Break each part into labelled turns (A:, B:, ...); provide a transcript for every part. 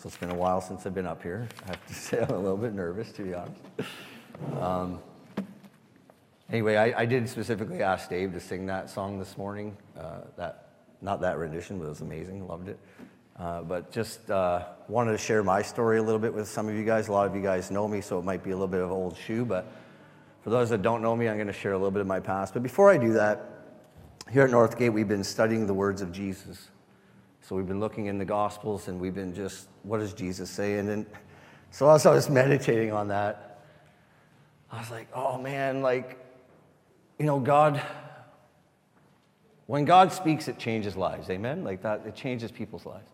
A: So it's been a while since I've been up here. I have to say I'm a little bit nervous, to be honest. Um, anyway, I, I, did specifically ask Dave to sing that song this morning. Uh, that, not that rendition, but it was amazing. Loved it. Uh, but just uh, wanted to share my story a little bit with some of you guys. A lot of you guys know me, so it might be a little bit of old shoe. But for those that don't know me, I'm going to share a little bit of my past. But before I do that, here at Northgate, we've been studying the words of Jesus. So we've been looking in the Gospels and we've been just, what does Jesus say? And then, so as I was meditating on that, I was like, oh man, like, you know, God, when God speaks, it changes lives. Amen? Like that, it changes people's lives.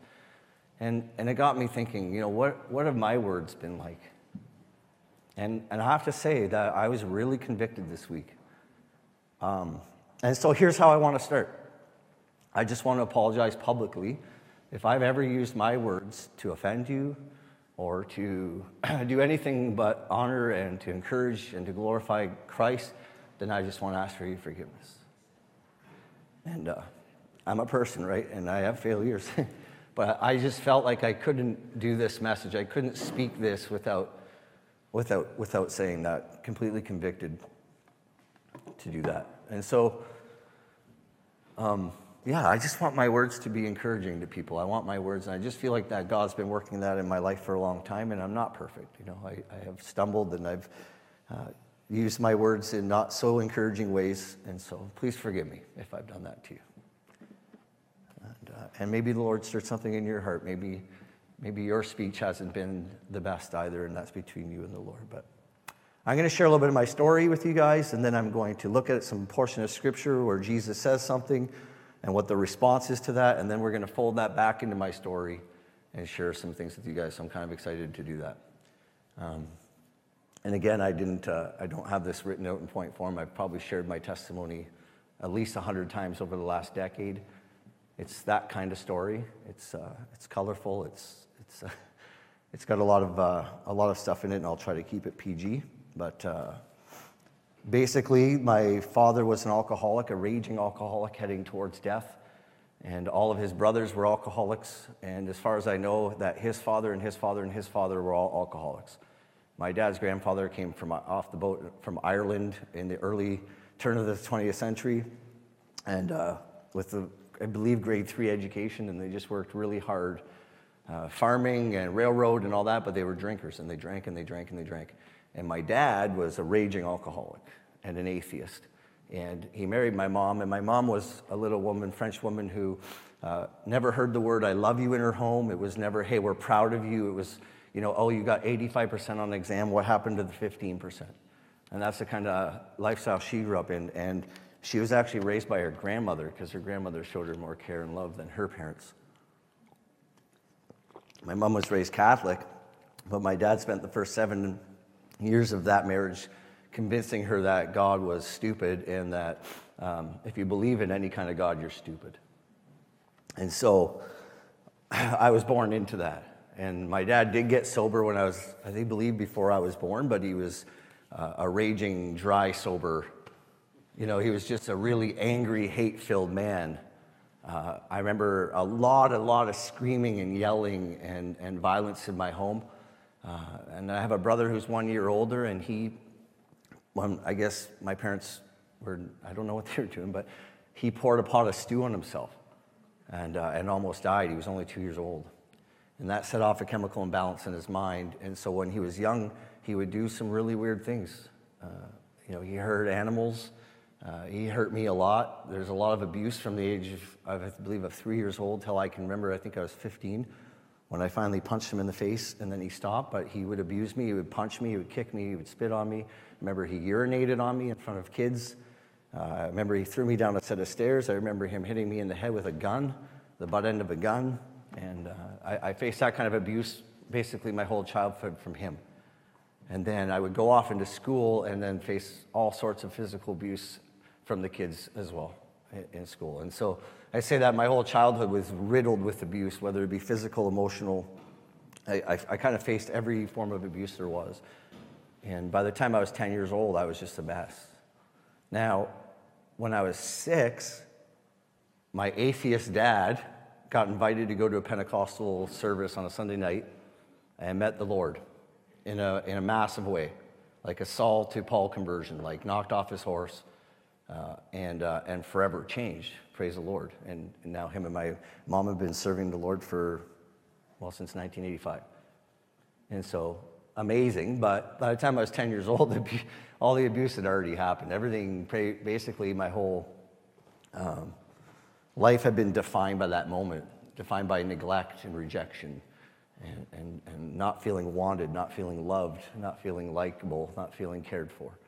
A: And, and it got me thinking, you know, what, what have my words been like? And, and I have to say that I was really convicted this week. Um, and so here's how I want to start. I just want to apologize publicly if I've ever used my words to offend you or to do anything but honor and to encourage and to glorify Christ, then I just want to ask for your forgiveness. And uh, I'm a person, right? And I have failures. but I just felt like I couldn't do this message. I couldn't speak this without, without, without saying that. Completely convicted to do that. And so, um, yeah, I just want my words to be encouraging to people. I want my words, and I just feel like that God's been working that in my life for a long time, and I'm not perfect. You know, I, I have stumbled and I've uh, used my words in not so encouraging ways, and so please forgive me if I've done that to you. And, uh, and maybe the Lord stirred something in your heart. Maybe, maybe your speech hasn't been the best either, and that's between you and the Lord. But I'm going to share a little bit of my story with you guys, and then I'm going to look at some portion of Scripture where Jesus says something and what the response is to that. And then we're going to fold that back into my story and share some things with you guys. So I'm kind of excited to do that. Um, and again, I didn't, uh, I don't have this written out in point form. I've probably shared my testimony at least 100 times over the last decade. It's that kind of story. It's, uh, it's colorful. It's, it's, uh, it's got a lot, of, uh, a lot of stuff in it, and I'll try to keep it PG. But uh, Basically, my father was an alcoholic, a raging alcoholic heading towards death. And all of his brothers were alcoholics. And as far as I know, that his father and his father and his father were all alcoholics. My dad's grandfather came from off the boat from Ireland in the early turn of the 20th century, and uh, with the, I believe, grade three education, and they just worked really hard, uh, farming and railroad and all that. But they were drinkers, and they drank and they drank and they drank. And my dad was a raging alcoholic and an atheist. And he married my mom, and my mom was a little woman, French woman, who uh, never heard the word I love you in her home. It was never, hey, we're proud of you. It was, you know, oh, you got 85% on the exam. What happened to the 15%? And that's the kind of lifestyle she grew up in. And she was actually raised by her grandmother because her grandmother showed her more care and love than her parents. My mom was raised Catholic, but my dad spent the first seven years of that marriage convincing her that God was stupid and that um, if you believe in any kind of God, you're stupid. And so I was born into that. And my dad did get sober when I was, I think, believe before I was born, but he was uh, a raging, dry, sober. You know, he was just a really angry, hate filled man. Uh, I remember a lot, a lot of screaming and yelling and, and violence in my home. Uh, and I have a brother who's one year older, and he well, I guess my parents were, I don't know what they were doing, but he poured a pot of stew on himself and, uh, and almost died. He was only two years old. And that set off a chemical imbalance in his mind. And so when he was young, he would do some really weird things. Uh, you know, he hurt animals. Uh, he hurt me a lot. There's a lot of abuse from the age of, I believe, of three years old till I can remember. I think I was 15 when I finally punched him in the face, and then he stopped. But he would abuse me. He would punch me. He would kick me. He would spit on me. Remember, he urinated on me in front of kids. Uh, I remember he threw me down a set of stairs. I remember him hitting me in the head with a gun, the butt end of a gun. And uh, I, I faced that kind of abuse basically my whole childhood from him. And then I would go off into school and then face all sorts of physical abuse from the kids as well in school. And so I say that my whole childhood was riddled with abuse, whether it be physical, emotional. I, I, I kind of faced every form of abuse there was. And by the time I was 10 years old, I was just a mess. Now, when I was six, my atheist dad got invited to go to a Pentecostal service on a Sunday night and met the Lord in a, in a massive way, like a Saul to Paul conversion, like knocked off his horse uh, and, uh, and forever changed. Praise the Lord. And, and now him and my mom have been serving the Lord for, well, since 1985. And so amazing, but by the time I was 10 years old, all the abuse had already happened. Everything, basically, my whole um, life had been defined by that moment, defined by neglect and rejection, and, and, and not feeling wanted, not feeling loved, not feeling likable, not feeling cared for.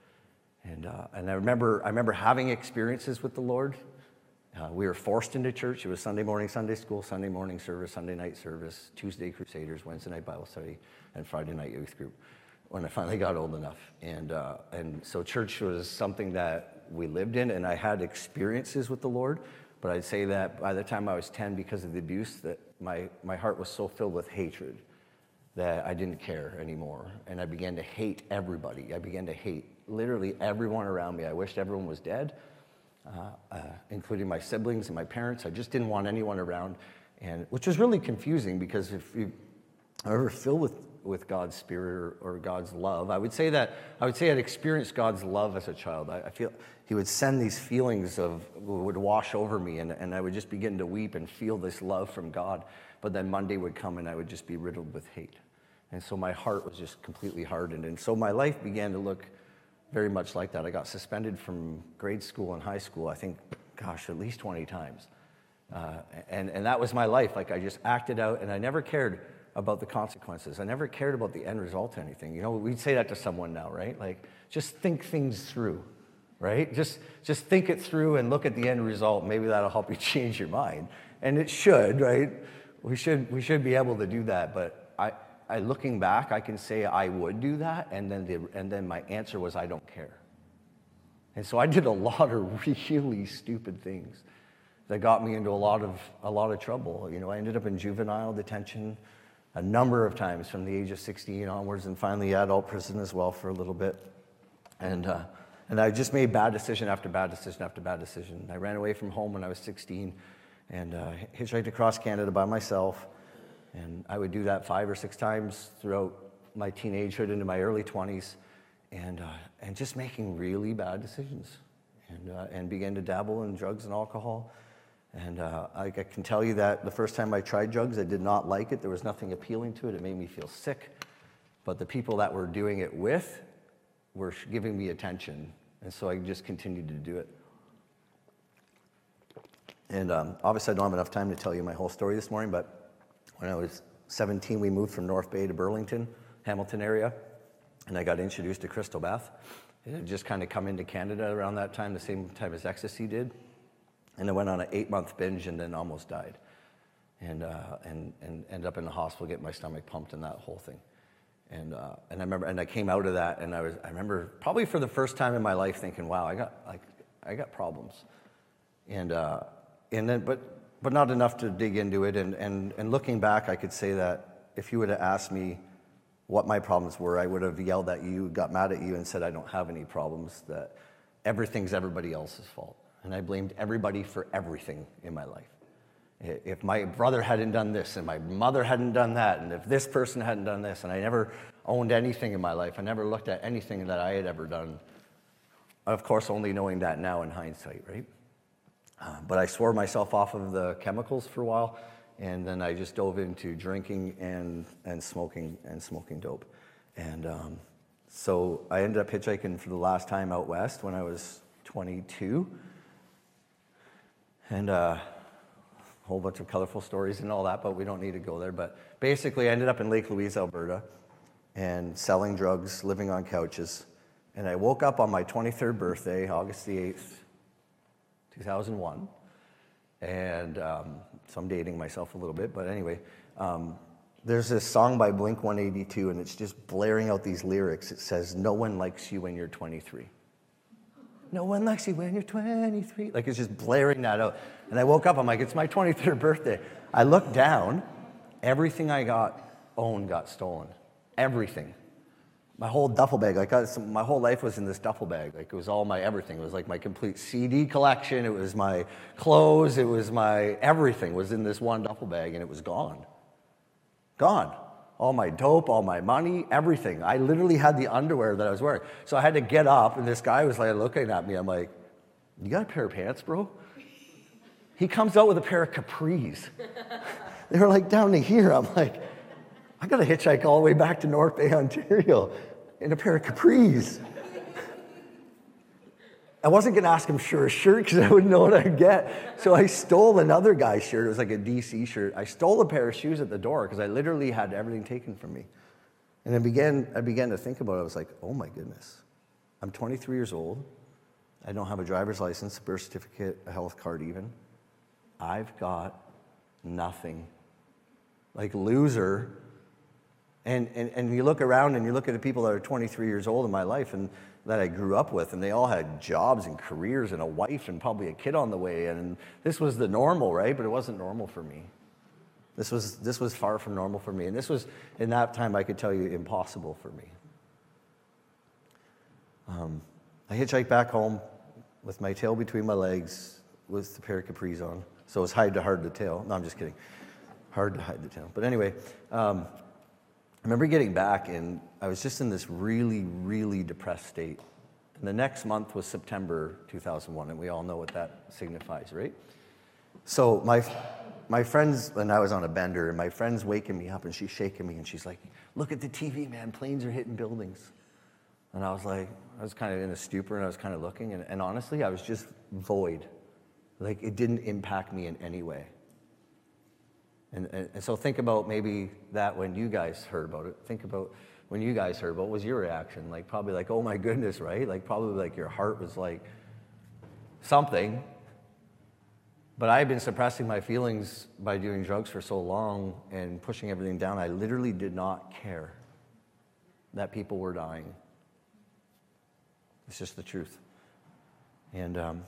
A: And, uh, and I, remember, I remember having experiences with the Lord. Uh, we were forced into church. It was Sunday morning, Sunday school, Sunday morning service, Sunday night service, Tuesday Crusaders, Wednesday night Bible study, and Friday night youth group when I finally got old enough. And, uh, and so church was something that we lived in, and I had experiences with the Lord. But I'd say that by the time I was 10, because of the abuse, that my, my heart was so filled with hatred that I didn't care anymore. And I began to hate everybody. I began to hate literally everyone around me. I wished everyone was dead, uh, uh, including my siblings and my parents. I just didn't want anyone around, and which was really confusing because if you are ever filled with with God's spirit or, or, God's love. I would say that I would say I'd experienced God's love as a child. I, I, feel He would send these feelings of would wash over me, and, and I would just begin to weep and feel this love from God. But then Monday would come, and I would just be riddled with hate, and so my heart was just completely hardened, and so my life began to look very much like that. I got suspended from grade school and high school. I think, gosh, at least 20 times. Uh, and, and that was my life. Like I just acted out, and I never cared about the consequences. I never cared about the end result to anything. You know, we'd say that to someone now, right? Like, just think things through, right? Just, just think it through and look at the end result. Maybe that'll help you change your mind. And it should, right? We should, we should be able to do that. But I, looking back, I can say I would do that. And then, the, and then my answer was, I don't care. And so I did a lot of really stupid things that got me into a lot of, a lot of trouble. You know, I ended up in juvenile detention a number of times from the age of 16 onwards, and finally adult prison as well for a little bit. And, uh, and I just made bad decision after bad decision after bad decision. I ran away from home when I was 16 and uh, hitchhiked across Canada by myself. And I would do that five or six times throughout my teenagehood into my early 20s, and, uh, and just making really bad decisions, and, uh, and began to dabble in drugs and alcohol. And uh, I, I, can tell you that the first time I tried drugs, I did not like it. There was nothing appealing to it. It made me feel sick. But the people that were doing it with were giving me attention. And so I just continued to do it. And um, obviously, I don't have enough time to tell you my whole story this morning, but when I was 17, we moved from North Bay to Burlington, Hamilton area, and I got introduced to crystal meth. It had just kind of come into Canada around that time, the same time as ecstasy did. And I went on an eight month binge and then almost died. And, uh, and, and ended up in the hospital getting my stomach pumped and that whole thing. And, uh, and I remember, and I came out of that and I was, I remember probably for the first time in my life thinking, wow, I got, like, I got problems. And, uh, and then, but, but not enough to dig into it. And, and, and looking back, I could say that if you would have asked me what my problems were, I would have yelled at you, got mad at you, and said I don't have any problems, that everything's everybody else's fault and I blamed everybody for everything in my life. If my brother hadn't done this, and my mother hadn't done that, and if this person hadn't done this, and I never owned anything in my life, I never looked at anything that I had ever done. Of course, only knowing that now in hindsight, right? Uh, but I swore myself off of the chemicals for a while, and then I just dove into drinking and, and smoking and smoking dope. And um, so I ended up hitchhiking for the last time out west when I was 22 and uh, a whole bunch of colorful stories and all that, but we don't need to go there. But basically, I ended up in Lake Louise, Alberta, and selling drugs, living on couches. And I woke up on my 23rd birthday, August the 8th, 2001. And um, so I'm dating myself a little bit, but anyway, um, there's this song by Blink 182, and it's just blaring out these lyrics. It says, No one likes you when you're 23. No one likes you when you're 23. Like it's just blaring that out. And I woke up, I'm like, it's my 23rd birthday. I looked down, everything I got owned got stolen. Everything. My whole duffel bag. Like I, my whole life was in this duffel bag. Like it was all my everything. It was like my complete CD collection. It was my clothes. It was my everything was in this one duffel bag, and it was gone. Gone. All my dope, all my money, everything. I literally had the underwear that I was wearing. So I had to get up, and this guy was like looking at me. I'm like, "You got a pair of pants, bro?" He comes out with a pair of capris. they were like down to here. I'm like, I got to hitchhike all the way back to North Bay, Ontario in a pair of capris. I wasn't going to ask him for a shirt because I wouldn't know what I'd get. So I stole another guy's shirt. It was like a DC shirt. I stole a pair of shoes at the door because I literally had everything taken from me. And I began, I began to think about it. I was like, oh my goodness. I'm 23 years old. I don't have a driver's license, a birth certificate, a health card, even. I've got nothing. Like, loser and, and, and you look around and you look at the people that are 23 years old in my life and that I grew up with, and they all had jobs and careers and a wife and probably a kid on the way. And this was the normal, right? But it wasn't normal for me. This was, this was far from normal for me. And this was, in that time, I could tell you, impossible for me. Um, I hitchhiked back home with my tail between my legs with the pair of capris on. So it was hide to hard the tail. No, I'm just kidding. Hard to hide the tail. But anyway, um, remember getting back and I was just in this really, really depressed state. And the next month was September 2001, and we all know what that signifies, right? So my, my friends, and I was on a bender, and my friend's waking me up, and she's shaking me, and she's like, look at the TV, man, planes are hitting buildings. And I was like, I was kind of in a stupor, and I was kind of looking, and, and honestly, I was just void. Like, it didn't impact me in any way. And, and, and, so think about maybe that when you guys heard about it. Think about when you guys heard, about what was your reaction? Like, probably like, oh my goodness, right? Like, probably like your heart was like something. But I had been suppressing my feelings by doing drugs for so long and pushing everything down. I literally did not care that people were dying. It's just the truth. And um,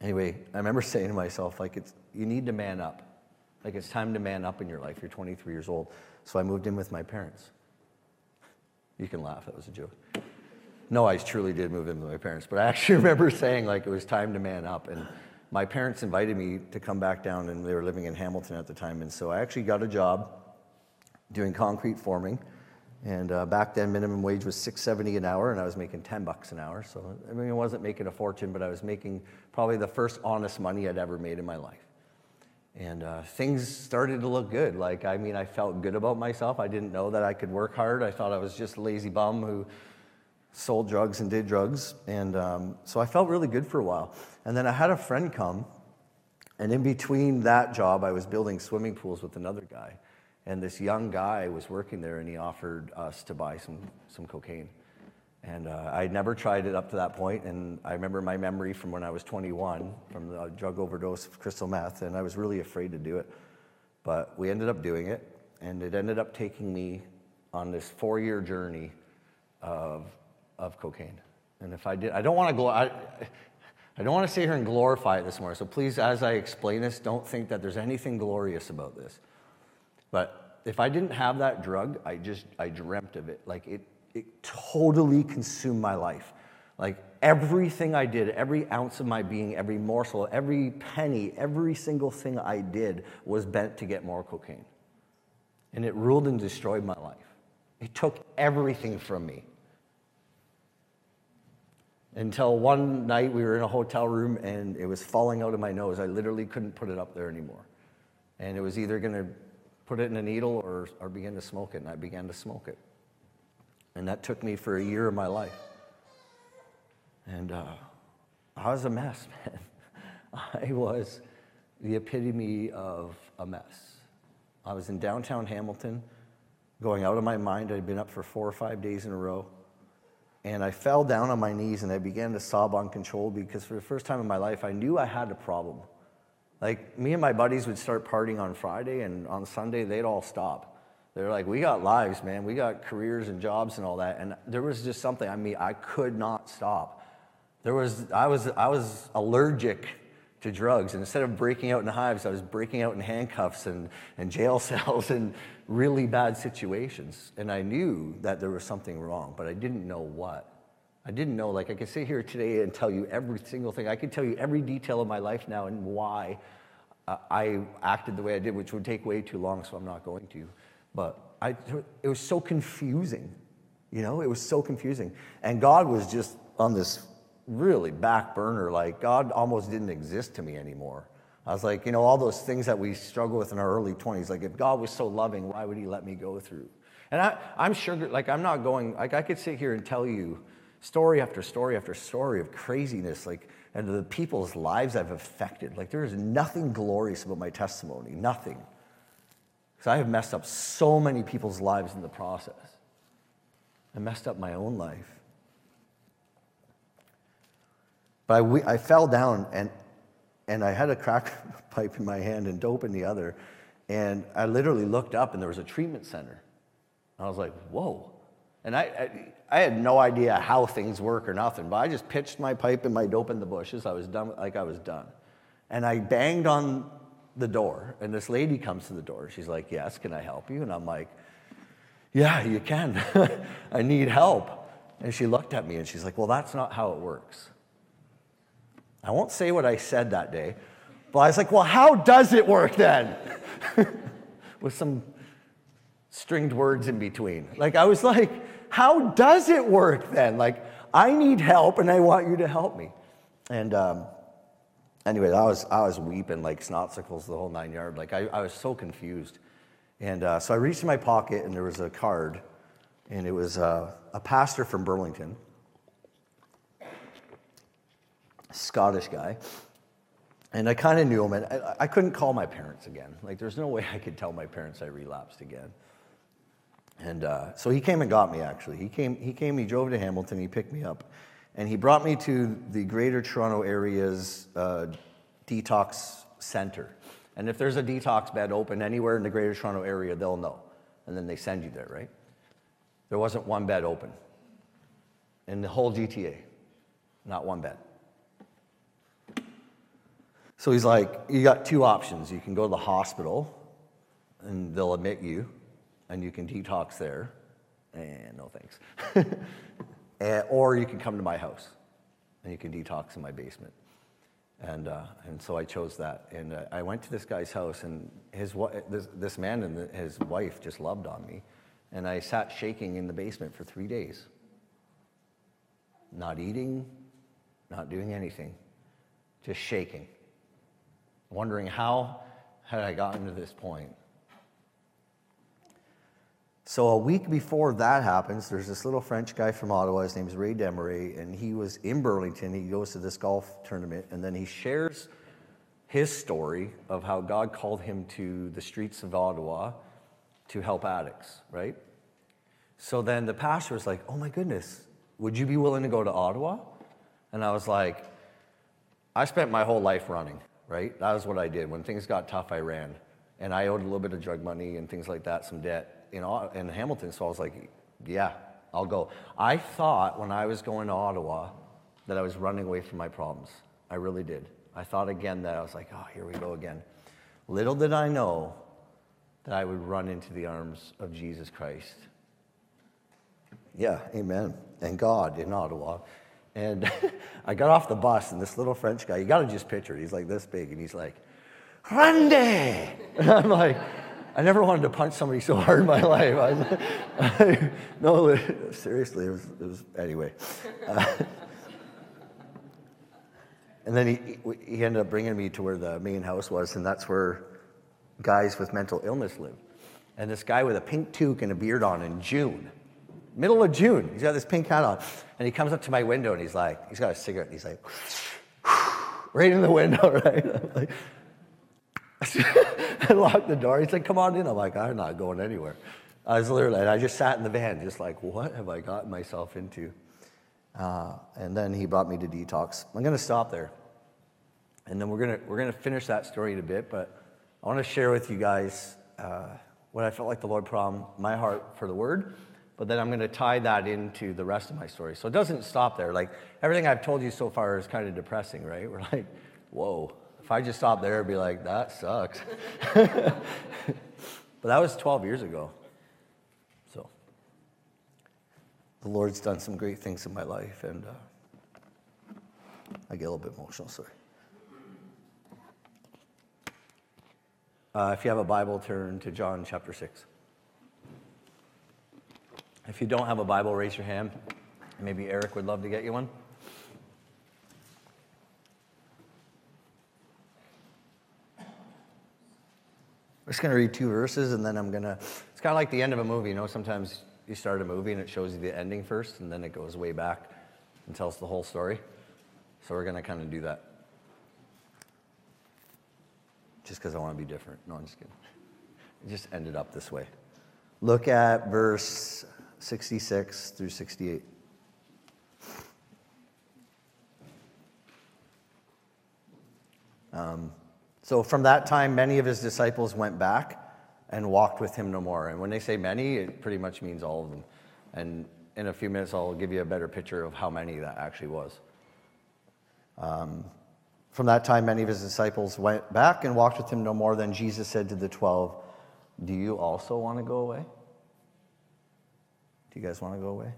A: anyway, I remember saying to myself, like, it's, you need to man up. Like it's time to man up in your life. You're 23 years old. So I moved in with my parents. You can laugh, that was a joke. No, I truly did move in with my parents, but I actually remember saying like it was time to man up. And my parents invited me to come back down, and they were living in Hamilton at the time. And so I actually got a job doing concrete forming. And uh, back then, minimum wage was 6.70 an hour, and I was making 10 bucks an hour. So I mean, I wasn't making a fortune, but I was making probably the first honest money I'd ever made in my life. And uh, things started to look good. Like, I mean, I felt good about myself. I didn't know that I could work hard. I thought I was just a lazy bum who sold drugs and did drugs. And um, so I felt really good for a while. And then I had a friend come, and in between that job, I was building swimming pools with another guy. And this young guy was working there, and he offered us to buy some, some cocaine. And uh, I'd never tried it up to that point, and I remember my memory from when I was 21 from the drug overdose of crystal meth, and I was really afraid to do it. But we ended up doing it, and it ended up taking me on this four year journey of, of cocaine. And if I did, I don't want to I, I don't want to sit here and glorify it this morning. So please, as I explain this, don't think that there's anything glorious about this. But if I didn't have that drug, I just I dreamt of it. Like it it totally consumed my life. Like everything I did, every ounce of my being, every morsel, every penny, every single thing I did was bent to get more cocaine. And it ruled and destroyed my life. It took everything from me. Until one night we were in a hotel room and it was falling out of my nose. I literally couldn't put it up there anymore. And it was either going to put it in a needle or, or begin to smoke it. And I began to smoke it. And that took me for a year of my life. And uh, I was a mess, man. I was the epitome of a mess. I was in downtown Hamilton, going out of my mind. I'd been up for four or five days in a row. And I fell down on my knees and I began to sob uncontrollably because for the first time in my life, I knew I had a problem. Like, me and my buddies would start partying on Friday, and on Sunday, they'd all stop. They're like, we got lives, man. We got careers and jobs and all that. And there was just something, I mean, I could not stop. There was, I was, I was allergic to drugs. And instead of breaking out in hives, I was breaking out in handcuffs and, and jail cells and really bad situations. And I knew that there was something wrong, but I didn't know what. I didn't know, like, I could sit here today and tell you every single thing. I could tell you every detail of my life now and why uh, I acted the way I did, which would take way too long, so I'm not going to. But I, it was so confusing. You know, it was so confusing. And God was just on this really back burner. Like, God almost didn't exist to me anymore. I was like, you know, all those things that we struggle with in our early 20s, like, if God was so loving, why would He let me go through? And I, I'm sure, like, I'm not going, like, I could sit here and tell you story after story after story of craziness, like, and the people's lives I've affected. Like, there is nothing glorious about my testimony, nothing. Because I have messed up so many people's lives in the process. I messed up my own life. But I, I fell down and, and I had a crack pipe in my hand and dope in the other. And I literally looked up and there was a treatment center. I was like, whoa. And I, I, I, had no idea how things work or nothing, but I just pitched my pipe and my dope in the bushes. I was done, like I was done. And I banged on the door, and this lady comes to the door. She's like, Yes, can I help you? And I'm like, Yeah, you can. I need help. And she looked at me and she's like, Well, that's not how it works. I won't say what I said that day, but I was like, well, how does it work then? With some stringed words in between. Like, I was like, how does it work then? Like, I need help and I want you to help me. And um, anyway, I was, I was weeping like snotsicles the whole nine yard. Like, I, I was so confused. And uh, so I reached in my pocket and there was a card, and it was uh, a pastor from Burlington Scottish guy. And I kind of knew him, and I, I, couldn't call my parents again. Like, there's no way I could tell my parents I relapsed again. And uh, so he came and got me, actually. He came, he came, he drove to Hamilton, he picked me up, and he brought me to the Greater Toronto Area's uh, detox center. And if there's a detox bed open anywhere in the Greater Toronto Area, they'll know. And then they send you there, right? There wasn't one bed open in the whole GTA, not one bed. So he's like, You got two options. You can go to the hospital and they'll admit you, and you can detox there. And no thanks. and, or you can come to my house and you can detox in my basement. And, uh, and so I chose that. And uh, I went to this guy's house, and his, this, this man and the, his wife just loved on me. And I sat shaking in the basement for three days. Not eating, not doing anything, just shaking wondering how had I gotten to this point. So a week before that happens, there's this little French guy from Ottawa. His name is Ray Demery, and he was in Burlington. He goes to this golf tournament, and then he shares his story of how God called him to the streets of Ottawa to help addicts, right? So then the pastor was like, Oh my goodness, would you be willing to go to Ottawa? And I was like, I spent my whole life running right? That was what I did. When things got tough, I ran. And I owed a little bit of drug money and things like that, some debt in, in Hamilton. So I was like, yeah, I'll go. I thought when I was going to Ottawa that I was running away from my problems. I really did. I thought again that I was like, oh, here we go again. Little did I know that I would run into the arms of Jesus Christ. Yeah, amen. And God in Ottawa. And I got off the bus, and this little French guy, you got to just picture it. He's like this big, and he's like, Randy! And I'm like, I never wanted to punch somebody so hard in my life. I, I, no, seriously, it was, it was anyway. Uh, and then he, he ended up bringing me to where the main house was, and that's where guys with mental illness live. And this guy with a pink toque and a beard on in June middle of June. He's got this pink hat on. And he comes up to my window and he's like, he's got a cigarette. And he's like, right in the window, right? I locked the door. He's like, come on in. I'm like, I'm not going anywhere. I was literally, and I just sat in the van, just like, what have I gotten myself into? Uh, and then he brought me to detox. I'm going to stop there. And then we're going to, we're to finish that story in a bit, but I want to share with you guys uh, what I felt like the Lord put on my heart for the word but then I'm going to tie that into the rest of my story. So it doesn't stop there. Like everything I've told you so far is kind of depressing, right? We're like, whoa, If I just stopped there, I'd be like, that sucks. but that was 12 years ago. So the Lord's done some great things in my life, and uh, I get a little bit emotional, sorry. Uh, if you have a Bible, turn to John chapter 6. If you don't have a Bible, raise your hand. Maybe Eric would love to get you one. Just going to read two verses and then I'm going to. It's kind of like the end of a movie. You know, sometimes you start a movie and it shows you the ending first and then it goes way back and tells the whole story. So we're going to kind of do that just because I want to be different. No, I'm just kidding. It just ended up this way. Look at verse 66 through 68. Um, so from that time, many of his disciples went back and walked with him no more. And when they say many, it pretty much means all of them. And in a few minutes, I'll give you a better picture of how many that actually was. Um, from that time, many of his disciples went back and walked with him no more. Then Jesus said to the twelve, Do you also want to go away? Do you guys want to go away?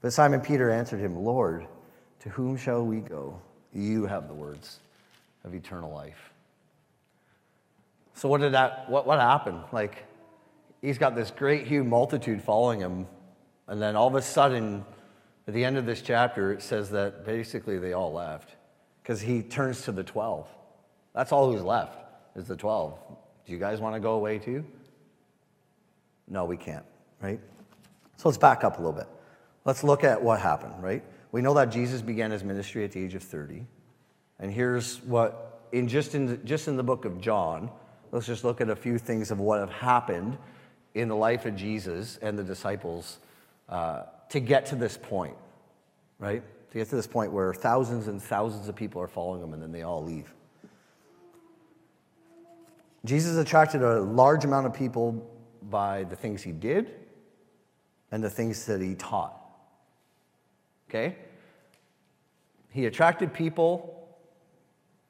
A: But Simon Peter answered him, Lord, to whom shall we go? You have the words of eternal life. So what did that what, what happened? Like he's got this great huge multitude following him, and then all of a sudden at the end of this chapter, it says that basically they all left because he turns to the 12. That's all who's left is the 12. Do you guys want to go away too? No, we can't, right? So let's back up a little bit. Let's look at what happened, right? We know that Jesus began his ministry at the age of 30. And here's what, in just, in the, just in the book of John, let's just look at a few things of what have happened in the life of Jesus and the disciples uh, to get to this point, right? To get to this point where thousands and thousands of people are following him and then they all leave. Jesus attracted a large amount of people by the things he did and the things that he taught. Okay? He attracted people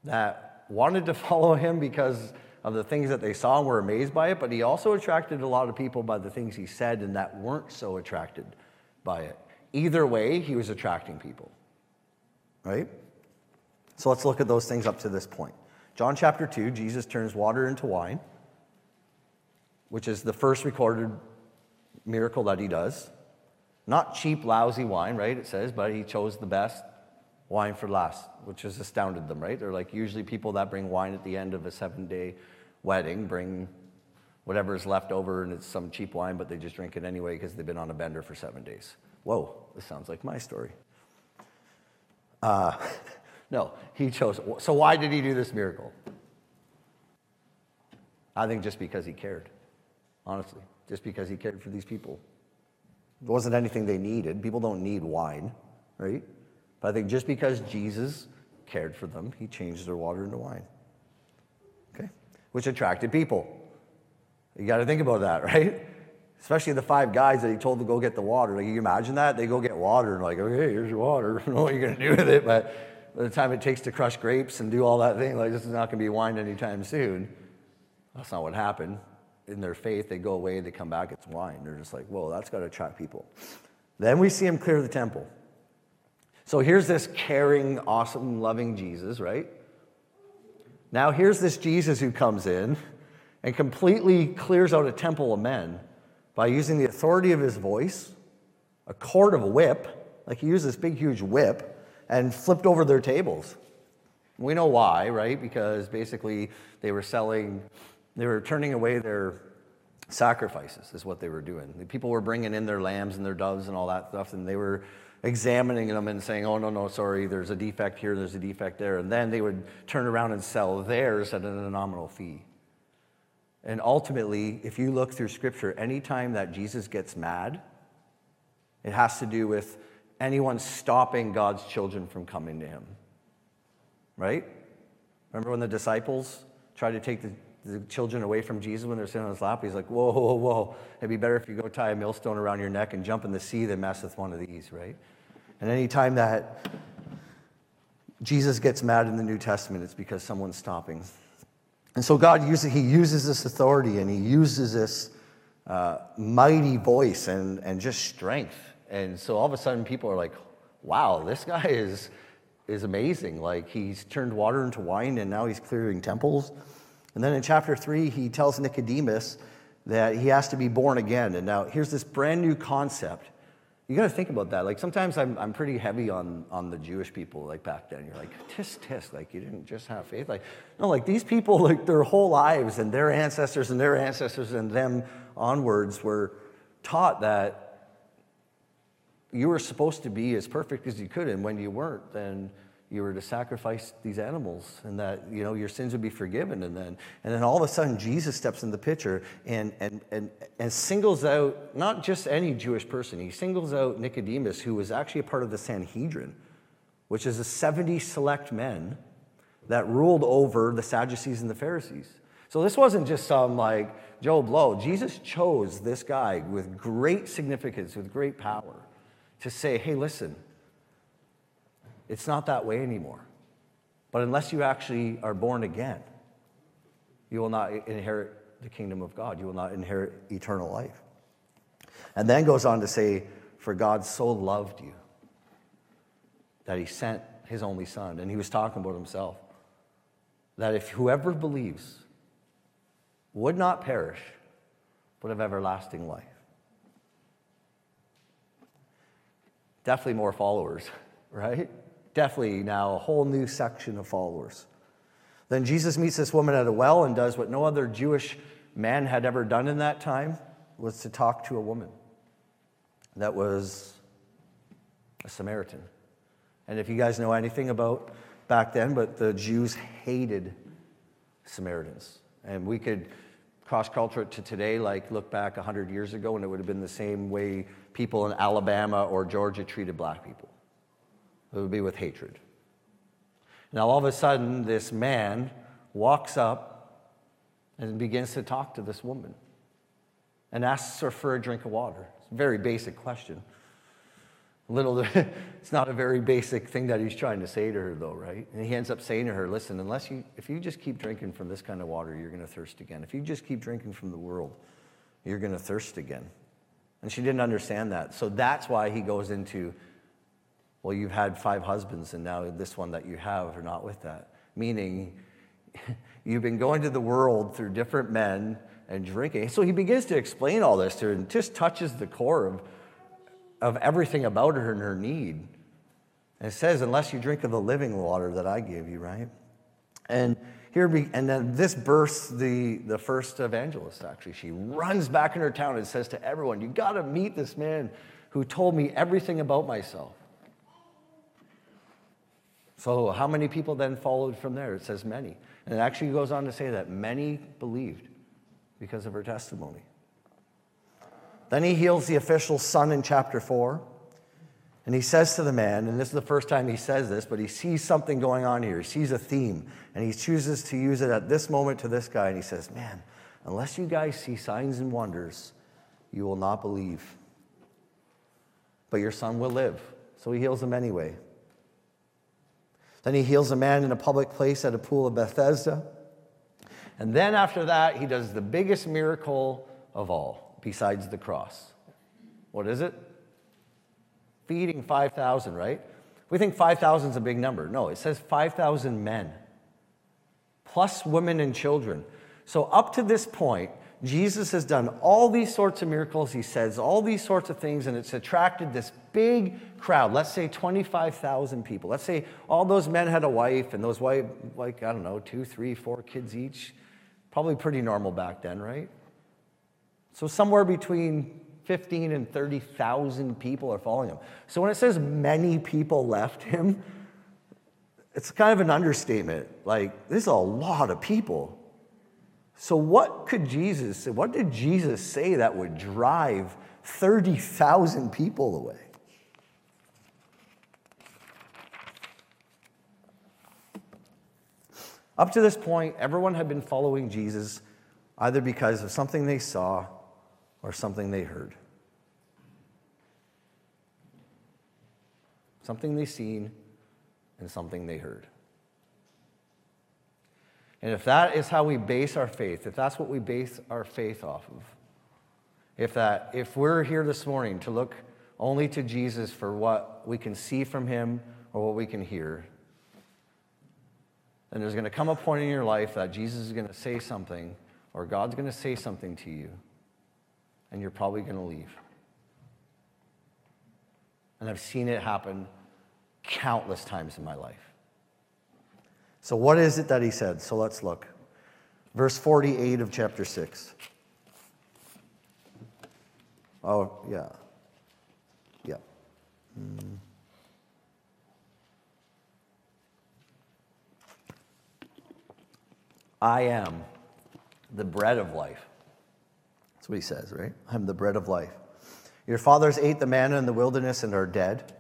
A: that wanted to follow him because of the things that they saw and were amazed by it, but he also attracted a lot of people by the things he said and that weren't so attracted by it. Either way, he was attracting people. Right? So let's look at those things up to this point. John chapter 2, Jesus turns water into wine, which is the first recorded miracle that he does. Not cheap, lousy wine, right? It says, but he chose the best wine for last, which has astounded them, right? They're like usually people that bring wine at the end of a seven day wedding bring whatever is left over and it's some cheap wine, but they just drink it anyway because they've been on a bender for seven days. Whoa, this sounds like my story. Uh, no, he chose. So, why did he do this miracle? I think just because he cared, honestly, just because he cared for these people. It wasn't anything they needed. People don't need wine, right? But I think just because Jesus cared for them, he changed their water into wine. Okay? Which attracted people. You got to think about that, right? Especially the five guys that he told to go get the water. Like, you imagine that? They go get water and, like, okay, here's your water. I don't know what you're going to do with it, but by the time it takes to crush grapes and do all that thing, like, this is not going to be wine anytime soon. That's not what happened. In their faith, they go away, they come back, it's wine. They're just like, whoa, that's got to attract people. Then we see him clear the temple. So here's this caring, awesome, loving Jesus, right? Now here's this Jesus who comes in and completely clears out a temple of men by using the authority of his voice, a cord of a whip, like he used this big, huge whip, and flipped over their tables. We know why, right? Because basically they were selling, they were turning away their sacrifices, is what they were doing. The people were bringing in their lambs and their doves and all that stuff, and they were examining them and saying, oh, no, no, sorry, there's a defect here, there's a defect there. And then they would turn around and sell theirs at a nominal fee. And ultimately, if you look through scripture, anytime that Jesus gets mad, it has to do with anyone stopping God's children from coming to him. Right? Remember when the disciples tried to take the, the children away from Jesus when they're sitting on his lap? He's like, whoa, whoa, whoa. It'd be better if you go tie a millstone around your neck and jump in the sea than mess with one of these, right? And anytime that Jesus gets mad in the New Testament, it's because someone's stopping. And so God uses, he uses this authority and he uses this uh, mighty voice and, and just strength. And so all of a sudden people are like, wow, this guy is, is amazing. Like he's turned water into wine and now he's clearing temples. And then in chapter three, he tells Nicodemus that he has to be born again. And now here's this brand new concept you got to think about that. Like sometimes I'm, I'm pretty heavy on, on the Jewish people, like back then. You're like, tisk, tisk, like you didn't just have faith. Like, no, like these people, like their whole lives and their ancestors and their ancestors and them onwards were taught that you were supposed to be as perfect as you could. And when you weren't, then you were to sacrifice these animals and that you know your sins would be forgiven and then and then all of a sudden jesus steps in the picture and and and, and singles out not just any jewish person he singles out nicodemus who was actually a part of the sanhedrin which is the 70 select men that ruled over the sadducees and the pharisees. So this wasn't just some like joe blow. Jesus chose this guy with great significance with great power to say hey listen it's not that way anymore. But unless you actually are born again, you will not inherit the kingdom of God. You will not inherit eternal life. And then goes on to say, For God so loved you that he sent his only son. And he was talking about himself. That if whoever believes would not perish, but have everlasting life. Definitely more followers, right? Definitely now a whole new section of followers. Then Jesus meets this woman at a well and does what no other Jewish man had ever done in that time was to talk to a woman that was a Samaritan. And if you guys know anything about back then, but the Jews hated Samaritans. And we could cross culture it to today, like look back 100 years ago, and it would have been the same way people in Alabama or Georgia treated black people. It would be with hatred. Now, all of a sudden, this man walks up and begins to talk to this woman and asks her for a drink of water. It's a very basic question. Little, it's not a very basic thing that he's trying to say to her, though, right? And he ends up saying to her, "Listen, unless you, if you just keep drinking from this kind of water, you're going to thirst again. If you just keep drinking from the world, you're going to thirst again." And she didn't understand that, so that's why he goes into well, you've had five husbands, and now this one that you have are not with that. Meaning, you've been going to the world through different men and drinking. So he begins to explain all this to her and just touches the core of, of everything about her and her need. And it says, unless you drink of the living water that I gave you, right? And here we, and then this bursts the, the first evangelist, actually. She runs back in her town and says to everyone, You got to meet this man who told me everything about myself. So, how many people then followed from there? It says many. And it actually goes on to say that many believed because of her testimony. Then he heals the official's son in chapter 4. And he says to the man, and this is the first time he says this, but he sees something going on here. He sees a theme, and he chooses to use it at this moment to this guy. And he says, Man, unless you guys see signs and wonders, you will not believe. But your son will live. So he heals him anyway. Then he heals a man in a public place at a pool of Bethesda. And then after that, he does the biggest miracle of all, besides the cross. What is it? Feeding 5,000, right? We think 5,000 is a big number. No, it says 5,000 men, plus women and children. So, up to this point, Jesus has done all these sorts of miracles. He says all these sorts of things, and it's attracted this big crowd. Let's say 25,000 people. Let's say all those men had a wife, and those wife, like, I don't know, two, three, four kids each. Probably pretty normal back then, right? So, somewhere between 15 and 30,000 people are following him. So, when it says many people left him, it's kind of an understatement. Like, there's a lot of people. So, what could Jesus say? What did Jesus say that would drive 30,000 people away? Up to this point, everyone had been following Jesus either because of something they saw or something they heard. Something they seen and something they heard. And if that is how we base our faith, if that's what we base our faith off of, if that if we're here this morning to look only to Jesus for what we can see from him or what we can hear, then there's going to come a point in your life that Jesus is going to say something or God's going to say something to you, and you're probably going to leave. And I've seen it happen countless times in my life. So, what is it that he said? So, let's look. Verse 48 of chapter 6. Oh, yeah. Yeah. Mm. I am the bread of life. That's what he says, right? I'm the bread of life. Your fathers ate the manna in the wilderness and are dead.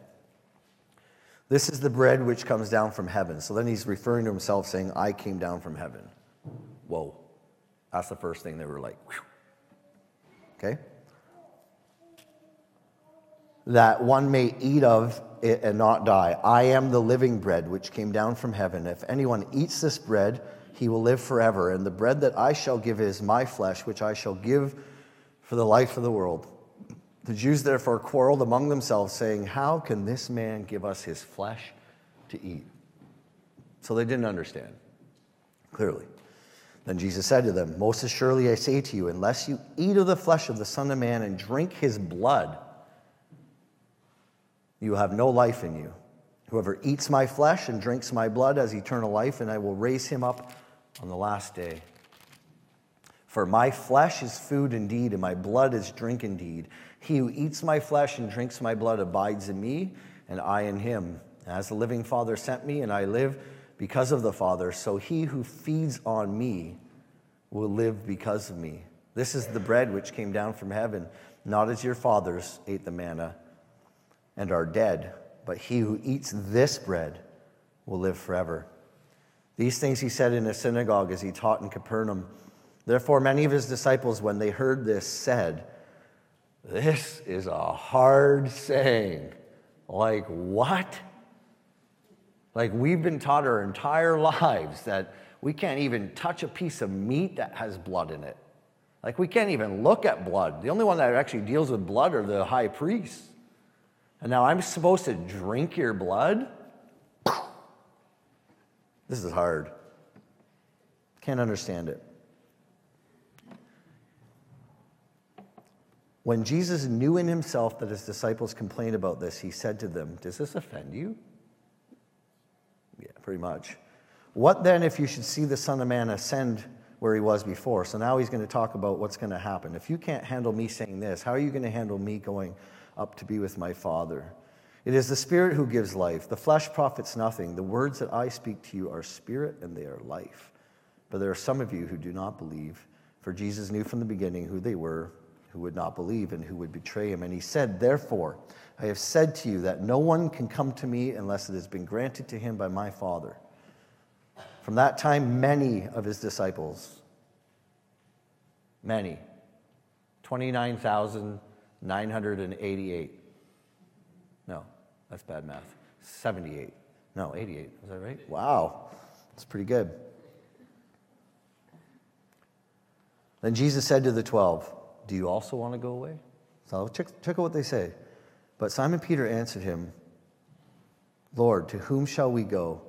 A: This is the bread which comes down from heaven. So then he's referring to himself saying, I came down from heaven. Whoa. That's the first thing they were like, Whew. okay? That one may eat of it and not die. I am the living bread which came down from heaven. If anyone eats this bread, he will live forever. And the bread that I shall give is my flesh, which I shall give for the life of the world. The Jews therefore quarreled among themselves, saying, How can this man give us his flesh to eat? So they didn't understand, clearly. Then Jesus said to them, Most assuredly I say to you, unless you eat of the flesh of the Son of Man and drink his blood, you have no life in you. Whoever eats my flesh and drinks my blood has eternal life, and I will raise him up on the last day. For my flesh is food indeed, and my blood is drink indeed. He who eats my flesh and drinks my blood abides in me, and I in him. As the living Father sent me, and I live because of the Father, so he who feeds on me will live because of me. This is the bread which came down from heaven, not as your fathers ate the manna and are dead, but he who eats this bread will live forever. These things he said in a synagogue as he taught in Capernaum. Therefore, many of his disciples, when they heard this, said, This is a hard saying. Like, what? Like, we've been taught our entire lives that we can't even touch a piece of meat that has blood in it. Like, we can't even look at blood. The only one that actually deals with blood are the high priests. And now I'm supposed to drink your blood? This is hard. Can't understand it. When Jesus knew in himself that his disciples complained about this, he said to them, Does this offend you? Yeah, pretty much. What then if you should see the Son of Man ascend where he was before? So now he's going to talk about what's going to happen. If you can't handle me saying this, how are you going to handle me going up to be with my Father? It is the Spirit who gives life. The flesh profits nothing. The words that I speak to you are spirit and they are life. But there are some of you who do not believe, for Jesus knew from the beginning who they were who would not believe and who would betray him. And he said, Therefore, I have said to you that no one can come to me unless it has been granted to him by my Father. From that time, many of his disciples, many, 29,988, no, that's bad math. 78. No, 88. Is that right? Wow. That's pretty good. Then Jesus said to the 12, Do you also want to go away? So check, check out what they say. But Simon Peter answered him, Lord, to whom shall we go?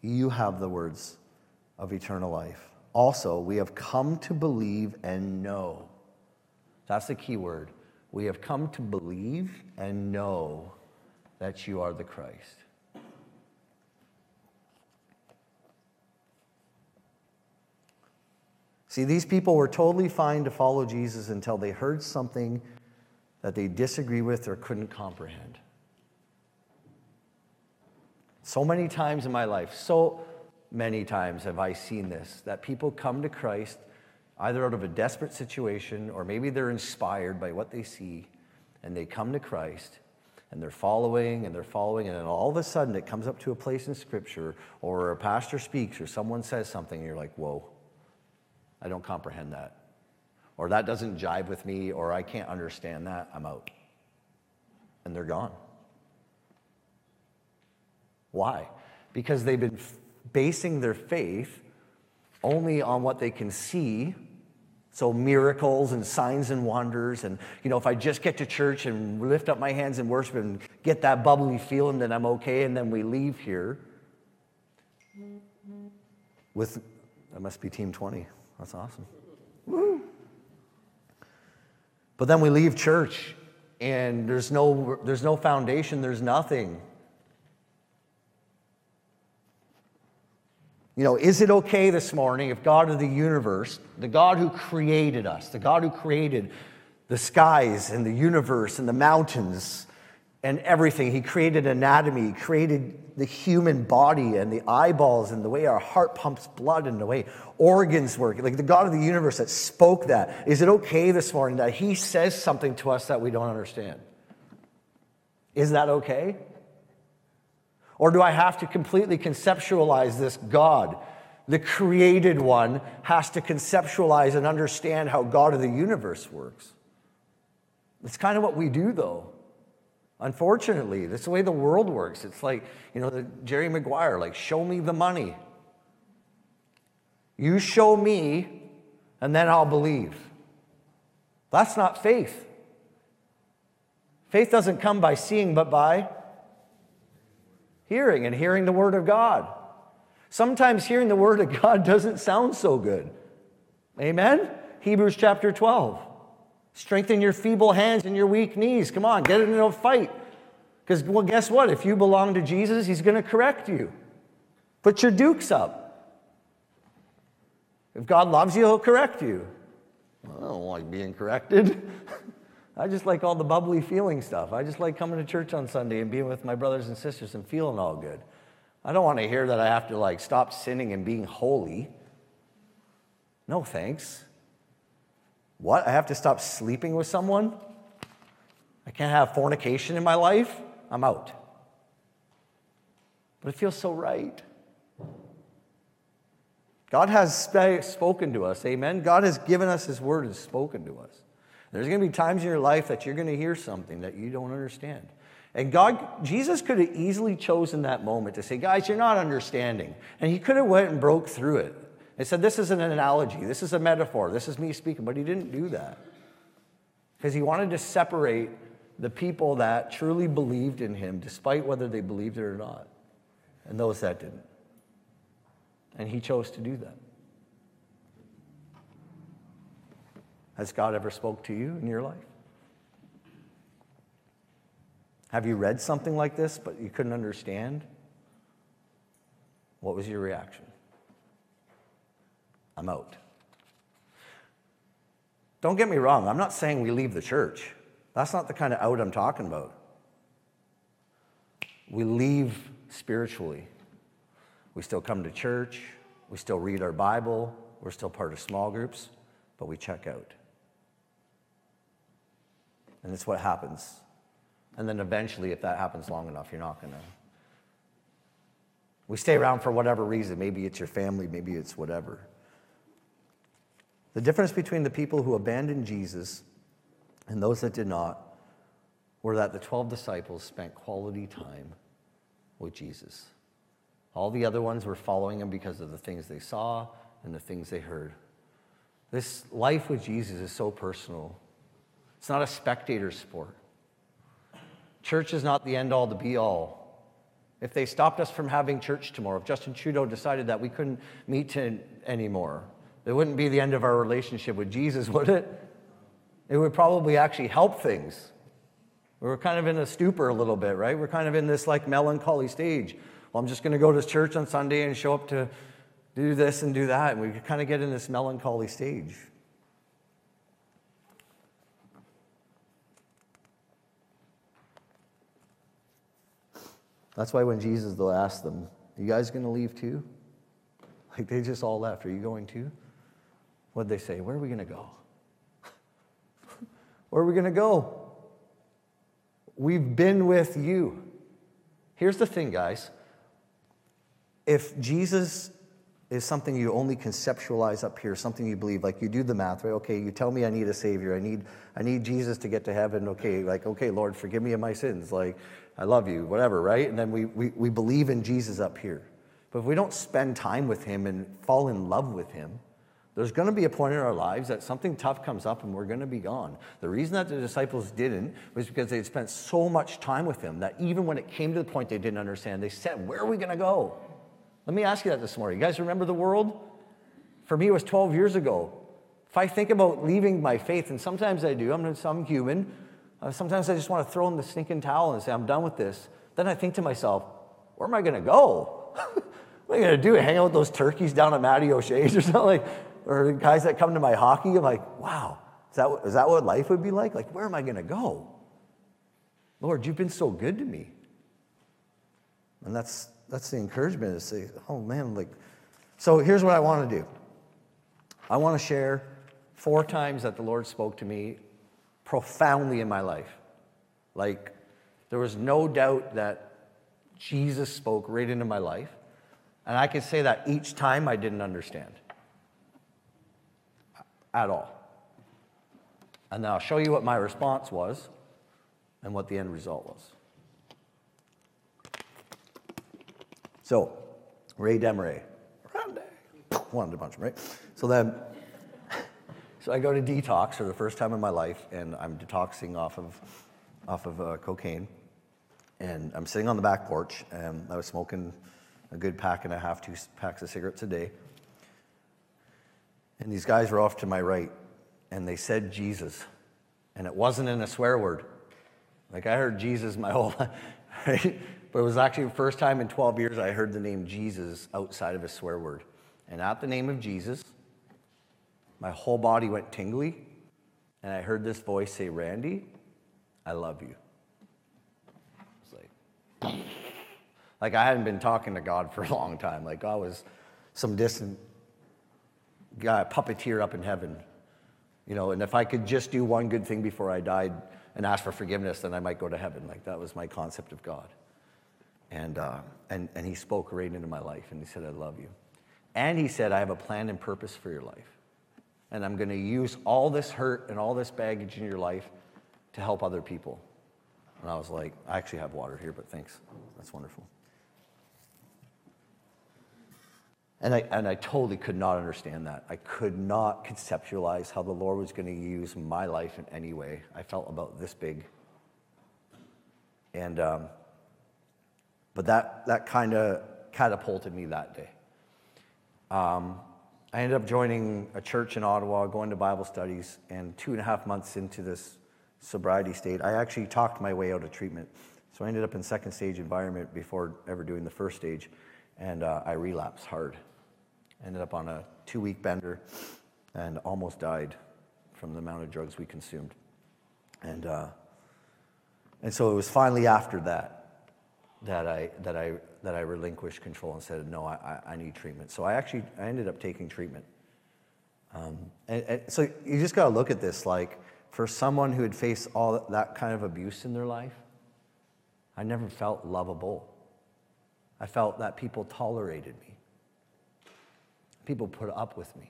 A: You have the words of eternal life. Also, we have come to believe and know. That's the key word. We have come to believe and know that you are the Christ. See, these people were totally fine to follow Jesus until they heard something that they disagree with or couldn't comprehend. So many times in my life, so many times have I seen this that people come to Christ either out of a desperate situation or maybe they're inspired by what they see and they come to Christ and they're following and they're following, and then all of a sudden it comes up to a place in Scripture, or a pastor speaks, or someone says something, and you're like, whoa, I don't comprehend that. Or that doesn't jive with me, or I can't understand that, I'm out. And they're gone. Why? because they've been basing their faith only on what they can see. So, miracles and signs and wonders. And, you know, if I just get to church and lift up my hands and worship and get that bubbly feeling, then I'm okay. And then we leave here with, that must be Team 20. That's awesome. Woo. But then we leave church and there's no, there's no foundation, there's nothing. You know, is it okay this morning if God of the universe, the God who created us, the God who created the skies and the universe and the mountains and everything, He created anatomy, He created the human body and the eyeballs and the way our heart pumps blood and the way organs work, like the God of the universe that spoke that. Is it okay this morning that He says something to us that we don't understand? Is that okay? Or do I have to completely conceptualize this God? The created one has to conceptualize and understand how God of the universe works. It's kind of what we do, though. Unfortunately, that's the way the world works. It's like, you know, the Jerry Maguire, like, show me the money. You show me, and then I'll believe. That's not faith. Faith doesn't come by seeing, but by hearing and hearing the Word of God. Sometimes hearing the Word of God doesn't sound so good. Amen? Hebrews chapter 12. Strengthen your feeble hands and your weak knees. Come on, get into a fight. Because, well, guess what? If you belong to Jesus, He's going to correct you. Put your dukes up. If God loves you, He'll correct you. Well, I don't like being corrected. I just like all the bubbly feeling stuff. I just like coming to church on Sunday and being with my brothers and sisters and feeling all good. I don't want to hear that I have to like stop sinning and being holy. No thanks. What? I have to stop sleeping with someone? I can't have fornication in my life? I'm out. But it feels so right. God has spoken to us, amen? God has given us His word and spoken to us. There's going to be times in your life that you're going to hear something that you don't understand. And God, Jesus could have easily chosen that moment to say, guys, you're not understanding. And he could have went and broke through it and said, this is an analogy, this is a metaphor, this is me speaking. But he didn't do that. Because he wanted to separate the people that truly believed in him, despite whether they believed it or not, and those that didn't. And he chose to do that. Has God ever spoke to you in your life? Have you read something like this but you couldn't understand? What was your reaction? I'm out. Don't get me wrong, I'm not saying we leave the church. That's not the kind of out I'm talking about. We leave spiritually. We still come to church, we still read our Bible, we're still part of small groups, but we check out. And it's what happens. And then eventually, if that happens long enough, you're not going to. We stay around for whatever reason. Maybe it's your family, maybe it's whatever. The difference between the people who abandoned Jesus and those that did not were that the 12 disciples spent quality time with Jesus. All the other ones were following him because of the things they saw and the things they heard. This life with Jesus is so personal. It's not a spectator sport. Church is not the end all, the be all. If they stopped us from having church tomorrow, if Justin Trudeau decided that we couldn't meet anymore, it wouldn't be the end of our relationship with Jesus, would it? It would probably actually help things. We're kind of in a stupor a little bit, right? We're kind of in this like melancholy stage well, I'm just going to go to church on Sunday and show up to do this and do that. And we kind of get in this melancholy stage. That's why when Jesus, asked them, You guys going to leave too? Like they just all left. Are you going too? What'd they say? Where are we going to go? Where are we going to go? We've been with you. Here's the thing, guys if Jesus is something you only conceptualize up here, something you believe. Like you do the math, right? Okay, you tell me I need a savior. I need I need Jesus to get to heaven. Okay, like okay, Lord, forgive me of my sins. Like I love you, whatever, right? And then we we, we believe in Jesus up here. But if we don't spend time with him and fall in love with him, there's going to be a point in our lives that something tough comes up and we're going to be gone. The reason that the disciples didn't was because they had spent so much time with him that even when it came to the point they didn't understand, they said, Where are we going to go? Let me ask you that this morning. You guys remember the world? For me, it was 12 years ago. If I think about leaving my faith, and sometimes I do, I'm, human, uh, sometimes I just want to throw in the stinking towel and say, I'm done with this. Then I think to myself, where am I going to go? what am I going to do? Hang out with those turkeys down at Matty O'Shea's or something? Like, or guys that come to my hockey? I'm like, wow, is that, is that what life would be like? Like, where am I going to go? Lord, you've been so good to me. And that's that's the encouragement to say, oh man, like, so here's what I want to do. I want to share four times that the Lord spoke to me profoundly in my life. Like, there was no doubt that Jesus spoke right into my life. And I can say that each time I didn't understand at all. And then I'll show you what my response was and what the end result was. So, Ray Desmarais, wanted a bunch, right? So then, so I go to detox for the first time in my life, and I'm detoxing off of, off of uh, cocaine. And I'm sitting on the back porch, and I was smoking a good pack and a half, two packs of cigarettes a day. And these guys were off to my right, and they said Jesus. And it wasn't in a swear word. Like I heard Jesus my whole life, right? But it was actually the first time in 12 years I heard the name Jesus outside of a swear word. And at the name of Jesus, my whole body went tingly, and I heard this voice say, Randy, I love you. It's like, like I hadn't been talking to God for a long time. Like I was some distant guy, puppeteer up in heaven. You know, and if I could just do one good thing before I died and ask for forgiveness, then I might go to heaven. Like that was my concept of God. And, uh, and, and he spoke right into my life and he said, I love you. And he said, I have a plan and purpose for your life. And I'm going to use all this hurt and all this baggage in your life to help other people. And I was like, I actually have water here, but thanks. That's wonderful. And I, and I totally could not understand that. I could not conceptualize how the Lord was going to use my life in any way. I felt about this big. And um, but that, that kind of catapulted me that day. Um, I ended up joining a church in Ottawa, going to Bible studies, and two and a half months into this sobriety state, I actually talked my way out of treatment. So I ended up in second stage environment before ever doing the first stage, and uh, I relapsed hard. Ended up on a two week bender and almost died from the amount of drugs we consumed. And, uh, and so it was finally after that that I, that I, that I relinquished control and said, no, I, I need treatment. So I actually, I ended up taking treatment. Um, and, and, so you just got to look at this like for someone who had faced all that kind of abuse in their life, I never felt lovable. I felt that people tolerated me. People put up with me.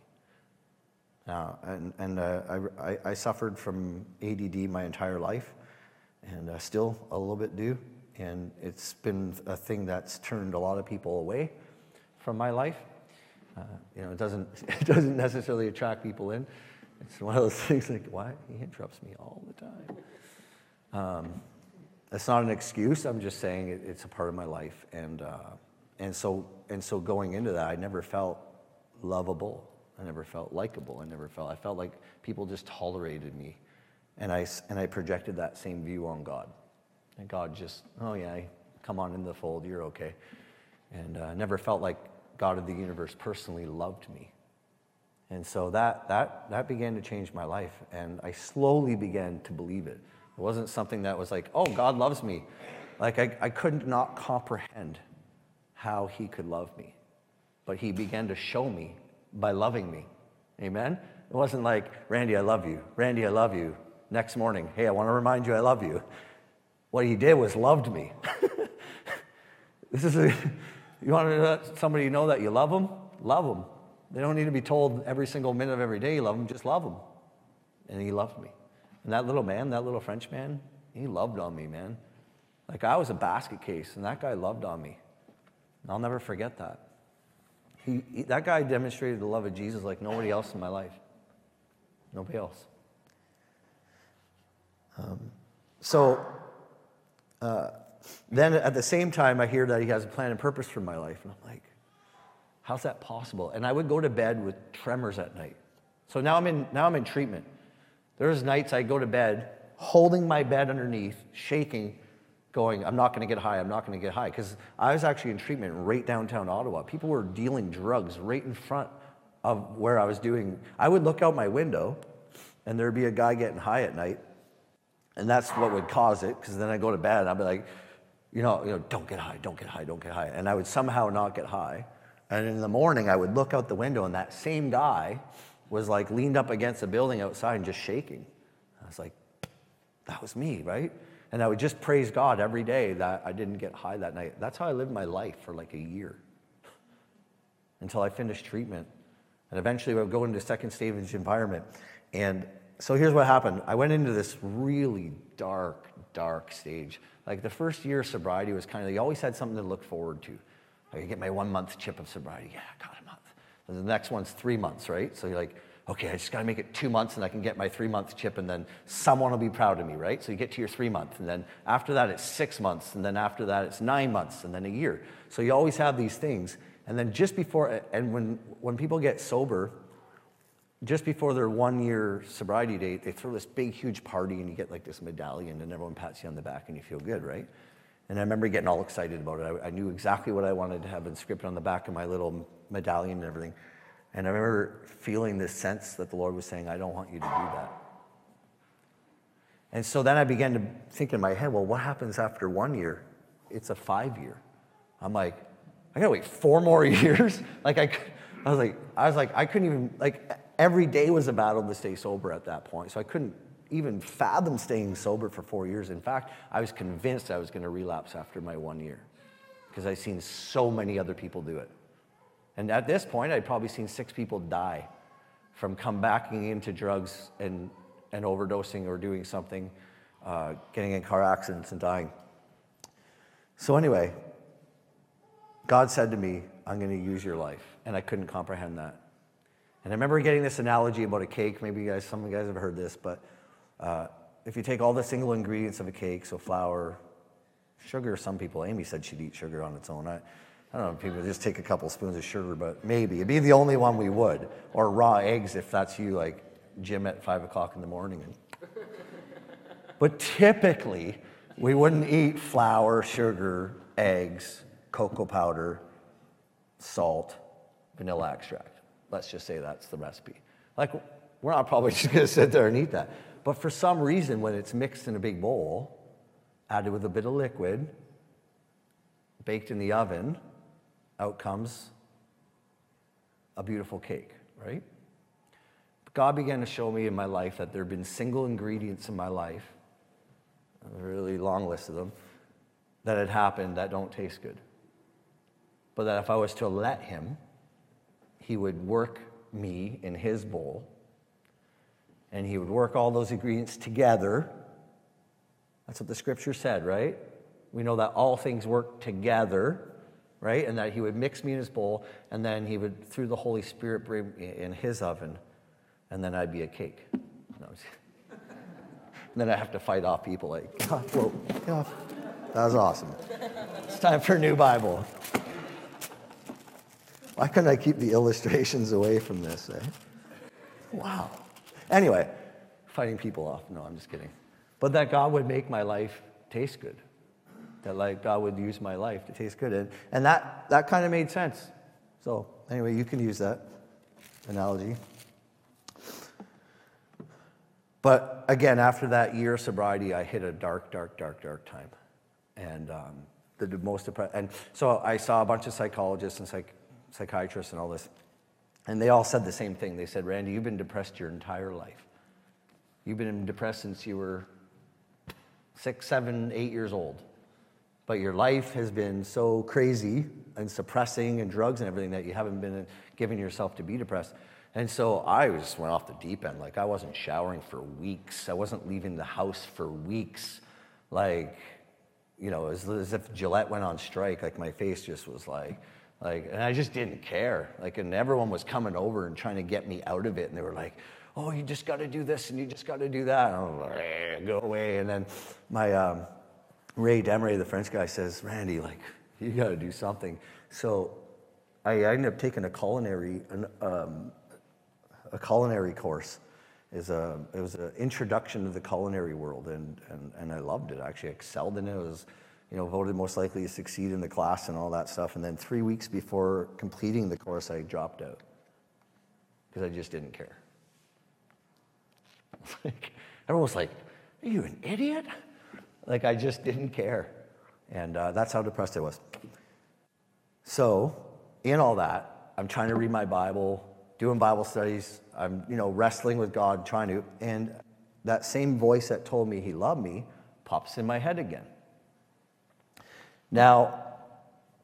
A: Uh, and and uh, I, I, suffered from ADD my entire life, and uh, still a little bit do. And it's been a thing that's turned a lot of people away from my life. Uh, you know, it doesn't, it doesn't necessarily attract people in. It's one of those things like, why? He interrupts me all the time. Um, that's not an excuse. I'm just saying it, it's a part of my life. And, uh, and, so, and so going into that, I never felt lovable. I never felt likable. I never felt, I felt like people just tolerated me. And I, and I projected that same view on God. And God just, oh yeah, come on in the fold, you're okay. And uh, never felt like God of the universe personally loved me. And so that, that, that began to change my life. And I slowly began to believe it. It wasn't something that was like, oh, God loves me. Like I, I couldn't not comprehend how he could love me. But he began to show me by loving me. Amen? It wasn't like, Randy, I love you. Randy, I love you. Next morning, hey, I want to remind you I love you. What he did was loved me. this is a, you want to let somebody know that you love them? love them. They don't need to be told every single minute of every day you love them, just love them. And he loved me. And that little man, that little French man, he loved on me, man. Like I was a basket case, and that guy loved on me. And I'll never forget that. He, he, that guy demonstrated the love of Jesus like nobody else in my life. Nobody else. Um, so uh, then at the same time, I hear that he has a plan and purpose for my life. And I'm like, how's that possible? And I would go to bed with tremors at night. So now I'm in, now I'm in treatment. There's nights I go to bed holding my bed underneath, shaking, going, I'm not going to get high, I'm not going to get high. Because I was actually in treatment right downtown Ottawa. People were dealing drugs right in front of where I was doing. I would look out my window and there'd be a guy getting high at night. And that's what would cause it, because then I'd go to bed and I'd be like, you know, you know, don't get high, don't get high, don't get high. And I would somehow not get high. And in the morning, I would look out the window, and that same guy was like leaned up against a building outside and just shaking. I was like, that was me, right? And I would just praise God every day that I didn't get high that night. That's how I lived my life for like a year until I finished treatment. And eventually I would go into second stage environment. And so here's what happened. I went into this really dark, dark stage. Like the first year of sobriety was kind of, you always had something to look forward to. I get my one month chip of sobriety. Yeah, I got a month. And the next one's three months, right? So you're like, okay, I just got to make it two months and I can get my three month chip and then someone will be proud of me, right? So you get to your three months and then after that it's six months and then after that it's nine months and then a year. So you always have these things. And then just before, and when, when people get sober, just before their one year sobriety date, they throw this big, huge party and you get like this medallion and everyone pats you on the back and you feel good, right? And I remember getting all excited about it. I, I knew exactly what I wanted to have inscripted on the back of my little medallion and everything. And I remember feeling this sense that the Lord was saying, I don't want you to do that. And so then I began to think in my head, well, what happens after one year? It's a five year. I'm like, I gotta wait four more years? like I, I was like, I was like, I couldn't even, like every day was a battle to stay sober at that point. So I couldn't even fathom staying sober for four years. In fact, I was convinced I was gonna relapse after my one year because I've seen so many other people do it. And at this point, I'd probably seen six people die from come backing into drugs and, and overdosing or doing something, uh, getting in car accidents and dying. So, anyway, God said to me, I'm going to use your life. And I couldn't comprehend that. And I remember getting this analogy about a cake. Maybe you guys, some of you guys have heard this, but uh, if you take all the single ingredients of a cake, so flour, sugar, some people, Amy said she'd eat sugar on its own. I, I don't know, if people just take a couple spoons of sugar, but maybe. It'd be the only one we would. Or raw eggs if that's you, like gym at five o'clock in the morning. but typically, we wouldn't eat flour, sugar, eggs, cocoa powder, salt, vanilla extract. Let's just say that's the recipe. Like, we're not probably just gonna sit there and eat that. But for some reason, when it's mixed in a big bowl, added with a bit of liquid, baked in the oven, out comes a beautiful cake, right? God began to show me in my life that there have been single ingredients in my life, a really long list of them, that had happened that don't taste good. But that if I was to let Him, He would work me in His bowl, and He would work all those ingredients together. That's what the scripture said, right? We know that all things work together right? And that he would mix me in his bowl, and then he would, through the Holy Spirit, bring me in his oven, and then I'd be a cake. No, and then I have to fight off people like, oh, whoa, off. That was awesome. It's time for a new Bible. Why couldn't I keep the illustrations away from this? Eh? Wow. Anyway, fighting people off. No, I'm just kidding. But that God would make my life taste good that like God would use my life to taste good. And, and that, that kind of made sense. So anyway, you can use that analogy. But again, after that year of sobriety, I hit a dark, dark, dark, dark time. And um, the, most depressed. And so I saw a bunch of psychologists and psych, psychiatrists and all this. And they all said the same thing. They said, Randy, you've been depressed your entire life. You've been depressed since you were six, seven, eight years old. But your life has been so crazy and suppressing and drugs and everything that you haven't been giving yourself to be depressed. And so I just went off the deep end. Like I wasn't showering for weeks. I wasn't leaving the house for weeks. Like, you know, as, as if Gillette went on strike. Like my face just was like, like, and I just didn't care. Like, and everyone was coming over and trying to get me out of it. And they were like, oh, you just got to do this and you just got to do that. And I was like, eh, go away. And then my, um, Ray Demery, the French guy, says, Randy, like, you got to do something. So I ended up taking a culinary, an, um, a culinary course. Is a, it was an introduction to the culinary world, and, and, and I loved it. I actually excelled in it. I was, you know, voted most likely to succeed in the class and all that stuff. And then three weeks before completing the course, I dropped out because I just didn't care. Like, everyone was like, "Are you an idiot?" Like I just didn't care. And uh, that's how depressed I was. So, in all that, I'm trying to read my Bible, doing Bible studies. I'm, you know, wrestling with God, trying to, and that same voice that told me He loved me pops in my head again. Now,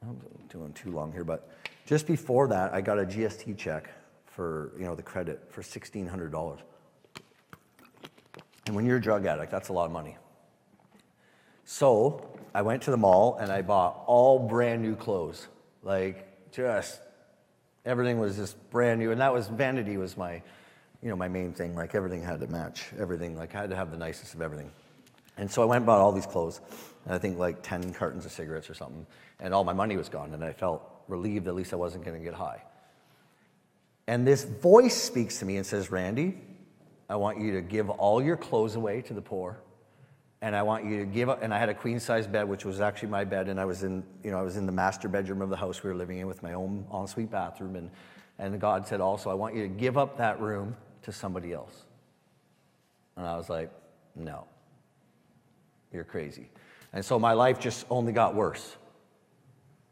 A: I'm doing too long here, but just before that, I got a GST check for, you know, the credit for $1,600. And when you're a drug addict, that's a lot of money. So I went to the mall and I bought all brand new clothes. Like just everything was just brand new. And that was vanity was my, you know, my main thing. Like everything had to match everything. Like I had to have the nicest of everything. And so I went and bought all these clothes. And I think like 10 cartons of cigarettes or something. And all my money was gone. And I felt relieved at least I wasn't going to get high. And this voice speaks to me and says, Randy, I want you to give all your clothes away to the poor and I want you to give up. And I had a queen size bed, which was actually my bed, and I was in, you know, I was in the master bedroom of the house we were living in with my own ensuite bathroom. And, and God said also, I want you to give up that room to somebody else. And I was like, no, you're crazy. And so my life just only got worse,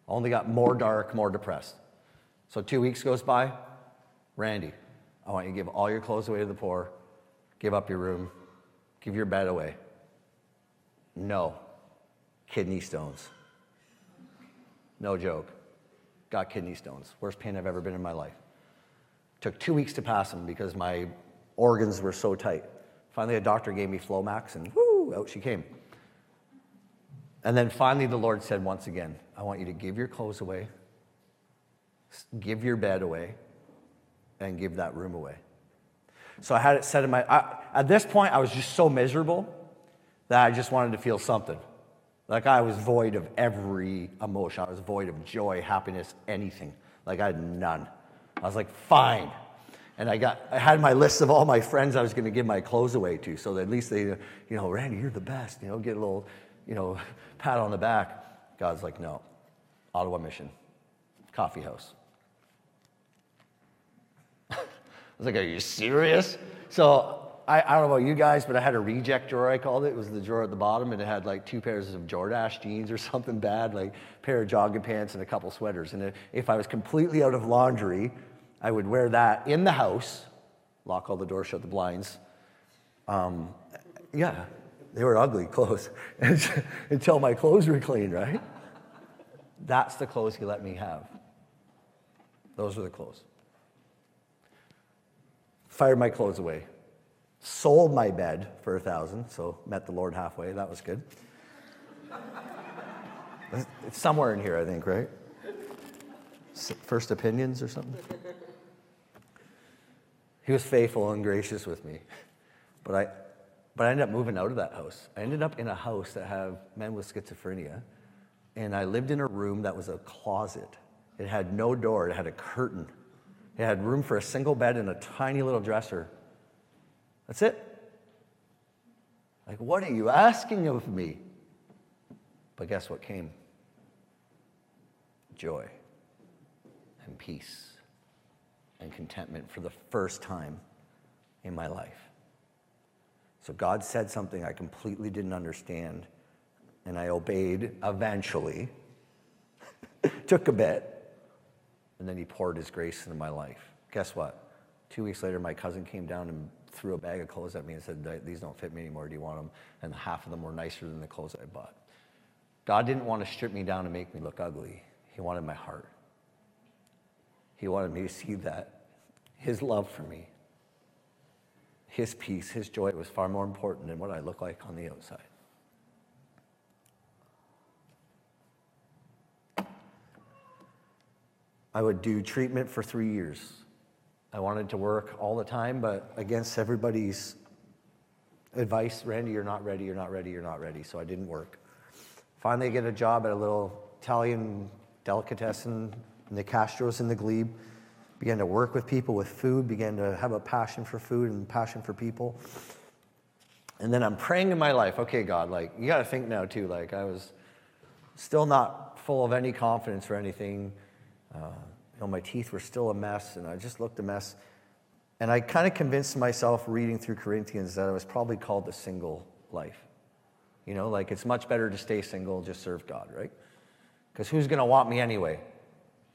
A: only got more dark, more depressed. So two weeks goes by, Randy, I want you to give all your clothes away to the poor, give up your room, give your bed away. No. Kidney stones. No joke. Got kidney stones. Worst pain I've ever been in my life. Took two weeks to pass them because my organs were so tight. Finally, a doctor gave me Flomax, and whoo, out she came. And then finally, the Lord said once again, I want you to give your clothes away, give your bed away, and give that room away. So I had it set in my, I, at this point, I was just so miserable that I just wanted to feel something. Like I was void of every emotion. I was void of joy, happiness, anything. Like I had none. I was like, fine. And I got, I had my list of all my friends I was going to give my clothes away to, so at least they, you know, Randy, you're the best. You know, get a little, you know, pat on the back. God's like, no, Ottawa Mission, coffee house. I was like, are you serious? So I, I, don't know about you guys, but I had a reject drawer, I called it. It was the drawer at the bottom, and it had like two pairs of Jordache jeans or something bad, like pair of jogging pants and a couple sweaters. And if I was completely out of laundry, I would wear that in the house, lock all the doors, shut the blinds. Um, yeah, they were ugly clothes until my clothes were clean, right? That's the clothes he let me have. Those were the clothes. Fired my clothes away sold my bed for a thousand, so met the Lord halfway. That was good. it's somewhere in here, I think, right? First opinions or something. He was faithful and gracious with me, but I, but I ended up moving out of that house. I ended up in a house that had men with schizophrenia, and I lived in a room that was a closet. It had no door. It had a curtain. It had room for a single bed and a tiny little dresser that's it. Like, what are you asking of me? But guess what came? Joy and peace and contentment for the first time in my life. So God said something I completely didn't understand, and I obeyed eventually. Took a bit, and then He poured His grace into my life. Guess what? Two weeks later, my cousin came down and threw a bag of clothes at me and said, These don't fit me anymore. Do you want them? And half of them were nicer than the clothes I bought. God didn't want to strip me down and make me look ugly. He wanted my heart. He wanted me to see that His love for me, His peace, His joy was far more important than what I look like on the outside. I would do treatment for three years. I wanted to work all the time, but against everybody's advice, Randy, you're not ready, you're not ready, you're not ready. So I didn't work. Finally, I get a job at a little Italian delicatessen in the Castros in the Glebe. Began to work with people with food, began to have a passion for food and passion for people. And then I'm praying in my life, okay, God, like, you got to think now too. Like, I was still not full of any confidence or anything. Uh, know, my teeth were still a mess, and I just looked a mess. And I kind of convinced myself reading through Corinthians that I was probably called the single life. You know, like it's much better to stay single, just serve God, right? Because who's going to want me anyway?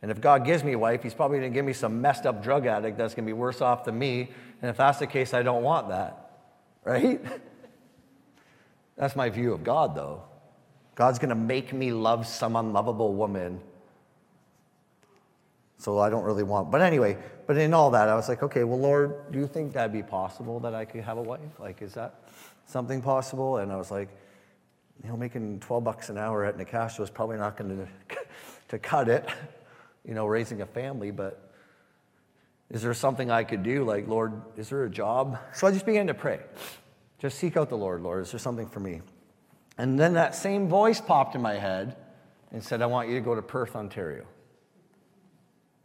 A: And if God gives me a wife, He's probably going to give me some messed up drug addict that's going to be worse off than me. And if that's the case, I don't want that, right? that's my view of God, though. God's going to make me love some unlovable woman so I don't really want. But anyway, but in all that, I was like, okay, well, Lord, do you think that'd be possible that I could have a wife? Like, is that something possible? And I was like, you know, making 12 bucks an hour at Nicastro is probably not going to to cut it, you know, raising a family. But is there something I could do? Like, Lord, is there a job? So I just began to pray. Just seek out the Lord, Lord. Is there something for me? And then that same voice popped in my head and said, I want you to go to Perth, Ontario.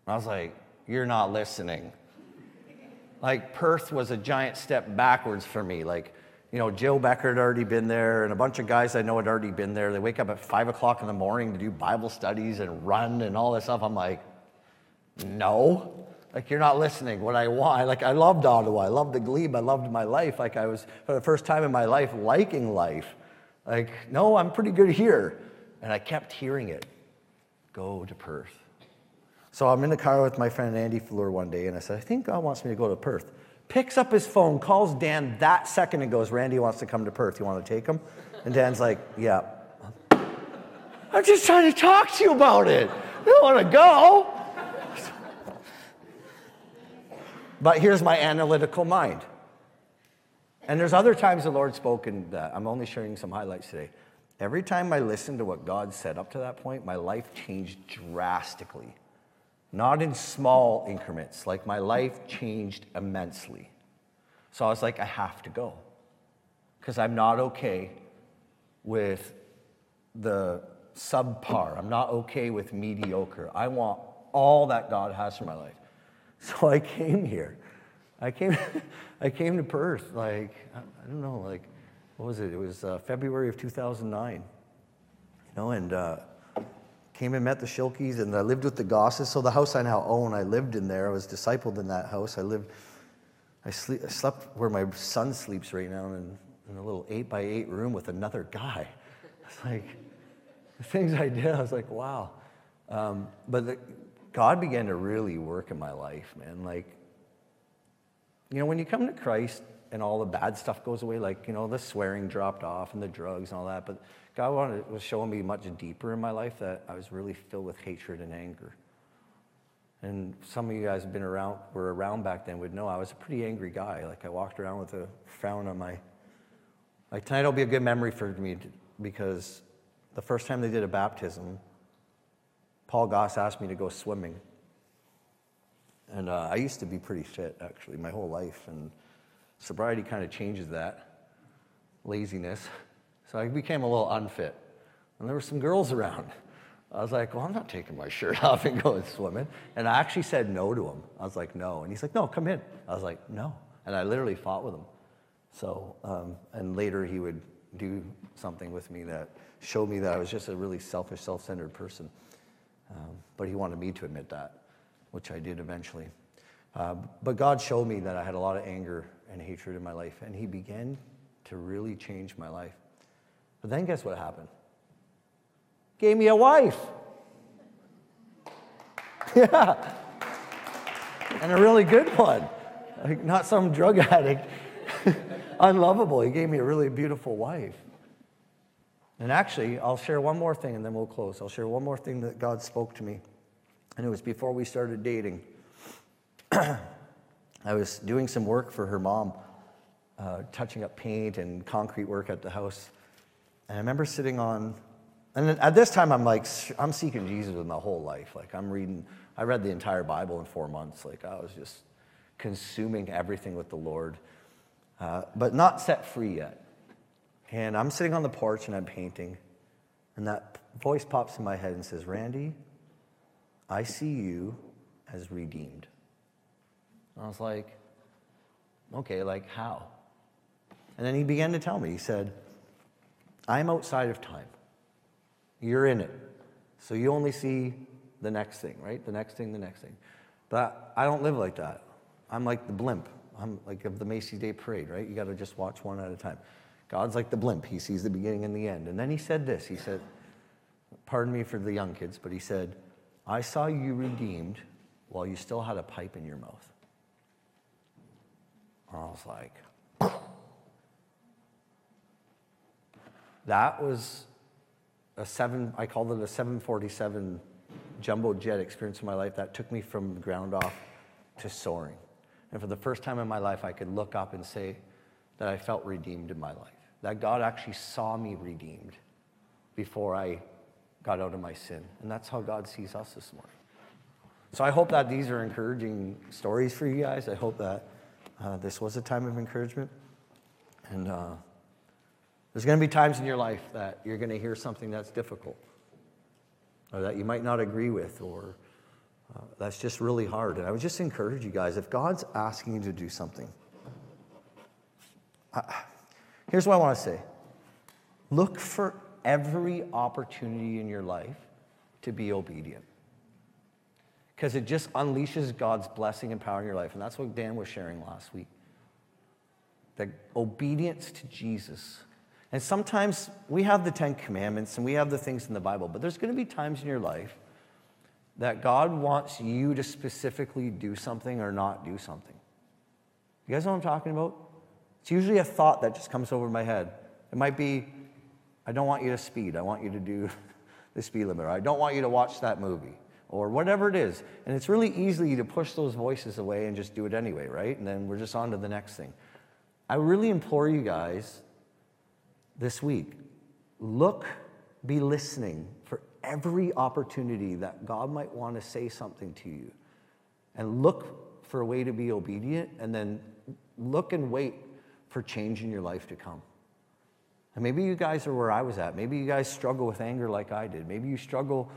A: I was like, You're not listening. Like, Perth was a giant step backwards for me. Like, you know, Joe Becker had already been there, and a bunch of guys I know had already been there. They wake up at five o'clock in the morning to do Bible studies and run and all this stuff. I'm like, no, like you're not listening. What I want, like I loved Ottawa, I loved the glebe, I loved my life. Like I was for the first time in my life liking life. Like, no, I'm pretty good here, and I kept hearing it. Go to Perth. So I'm in the car with my friend Andy Fleur one day, and I said, I think God wants me to go to Perth. Picks up his phone, calls Dan that second, and goes, Randy wants to come to Perth. You want to take him? And Dan's like, Yeah. I'm just trying to talk to you about it. You don't want to go. But here's my analytical mind. And there's other times the Lord's spoken that I'm only sharing some highlights today. Every time I listened to what God said up to that point, my life changed drastically not in small increments. Like my life changed immensely. So I was like, I have to go because I'm not okay with the subpar. I'm not okay with mediocre. I want all that God has for my life. So I came here. I came, I came to Perth, like, I don't know, like, what was it? It was uh, February of 2009. You know, and uh, came and met the Shilkes, and I lived with the Gosses. So the house I now own, I lived in there. I was discipled in that house. I lived, I, sleep, I slept where my son sleeps right now in, in a little eight by eight room with another guy. It's like the things I did. I was like, wow. Um, but the, God began to really work in my life, man. Like, you know, when you come to Christ and all the bad stuff goes away, like, you know, the swearing dropped off and the drugs and all that, but God wanted, was showing me much deeper in my life that I was really filled with hatred and anger. And some of you guys have been around, were around back then would know I was a pretty angry guy. Like I walked around with a frown on my, like tonight will be a good memory for me because the first time they did a baptism, Paul Goss asked me to go swimming. And uh, I used to be pretty fit actually my whole life. And sobriety kind of changes that laziness. So I became a little unfit. And there were some girls around. I was like, well, I'm not taking my shirt off and going swimming. And I actually said no to him. I was like, no. And he's like, no, come in. I was like, no. And I literally fought with him. So, um, and later he would do something with me that showed me that I was just a really selfish, self centered person. Um, but he wanted me to admit that, which I did eventually. Uh, but God showed me that I had a lot of anger and hatred in my life, and he began to really change my life. But then guess what happened? Gave me a wife. Yeah. And a really good one. Like not some drug addict, unlovable. He gave me a really beautiful wife. And actually, I'll share one more thing and then we'll close. I'll share one more thing that God spoke to me. And it was before we started dating. I was doing some work for her mom, uh, touching up paint and concrete work at the house. And I remember sitting on, and at this time, I'm like, I'm seeking Jesus with my whole life. Like, I'm reading, I read the entire Bible in four months. Like, I was just consuming everything with the Lord, uh, but not set free yet. And I'm sitting on the porch and I'm painting, and that voice pops in my head and says, Randy, I see you as redeemed. And I was like, okay, like how? And then he began to tell me, he said, I'm outside of time. You're in it. So you only see the next thing, right? The next thing, the next thing. But I don't live like that. I'm like the blimp. I'm like of the Macy's Day Parade, right? You got to just watch one at a time. God's like the blimp. He sees the beginning and the end. And then he said this. He said, pardon me for the young kids, but he said, I saw you redeemed while you still had a pipe in your mouth. And I was like, that was a seven, I called it a 747 jumbo jet experience in my life that took me from ground off to soaring. And for the first time in my life, I could look up and say that I felt redeemed in my life. That God actually saw me redeemed before I got out of my sin. And that's how God sees us this morning. So I hope that these are encouraging stories for you guys. I hope that uh, this was a time of encouragement. And uh, there's going to be times in your life that you're going to hear something that's difficult or that you might not agree with or uh, that's just really hard. And I would just encourage you guys if God's asking you to do something, here's what I want to say look for every opportunity in your life to be obedient. Because it just unleashes God's blessing and power in your life. And that's what Dan was sharing last week. That obedience to Jesus. And sometimes we have the Ten Commandments and we have the things in the Bible, but there's going to be times in your life that God wants you to specifically do something or not do something. You guys know what I'm talking about? It's usually a thought that just comes over my head. It might be, I don't want you to speed. I want you to do the speed limit. Or I don't want you to watch that movie. Or whatever it is. And it's really easy to push those voices away and just do it anyway, right? And then we're just on to the next thing. I really implore you guys this week look, be listening for every opportunity that God might want to say something to you. And look for a way to be obedient, and then look and wait for change in your life to come. And maybe you guys are where I was at. Maybe you guys struggle with anger like I did. Maybe you struggle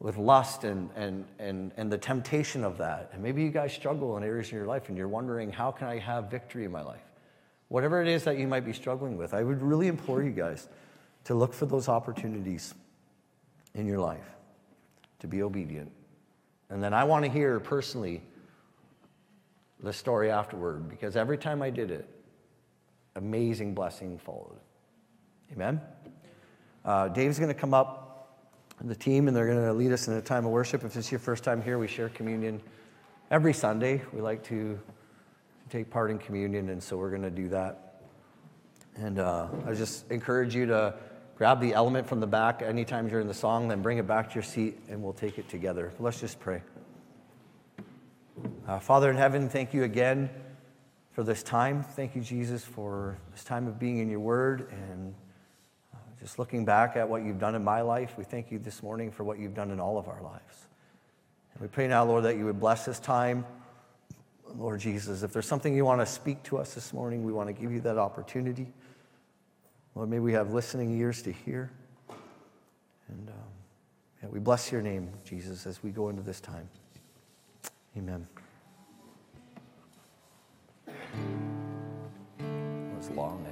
A: with lust and, and, and, and the temptation of that. And maybe you guys struggle in areas in your life and you're wondering, how can I have victory in my life? Whatever it is that you might be struggling with, I would really implore you guys to look for those opportunities in your life to be obedient. And then I want to hear personally the story afterward because every time I did it, amazing blessing followed. Amen? Uh, Dave's going to come up, the team, and they're going to lead us in a time of worship. If this is your first time here, we share communion every Sunday. We like to take part in communion, and so we're going to do that. And uh, I just encourage you to grab the element from the back anytime you're in the song, then bring it back to your seat and we'll take it together. Let's just pray. Uh, Father in heaven, thank you again for this time. Thank you, Jesus, for this time of being in your word and uh, just looking back at what you've done in my life. We thank you this morning for what you've done in all of our lives. And we pray now, Lord, that you would bless this time. Lord Jesus, if there's something you want to speak to us this morning, we want to give you that opportunity. Lord, may we have listening ears to hear. And um, yeah, we bless your name, Jesus, as we go into this time. Amen. It was long,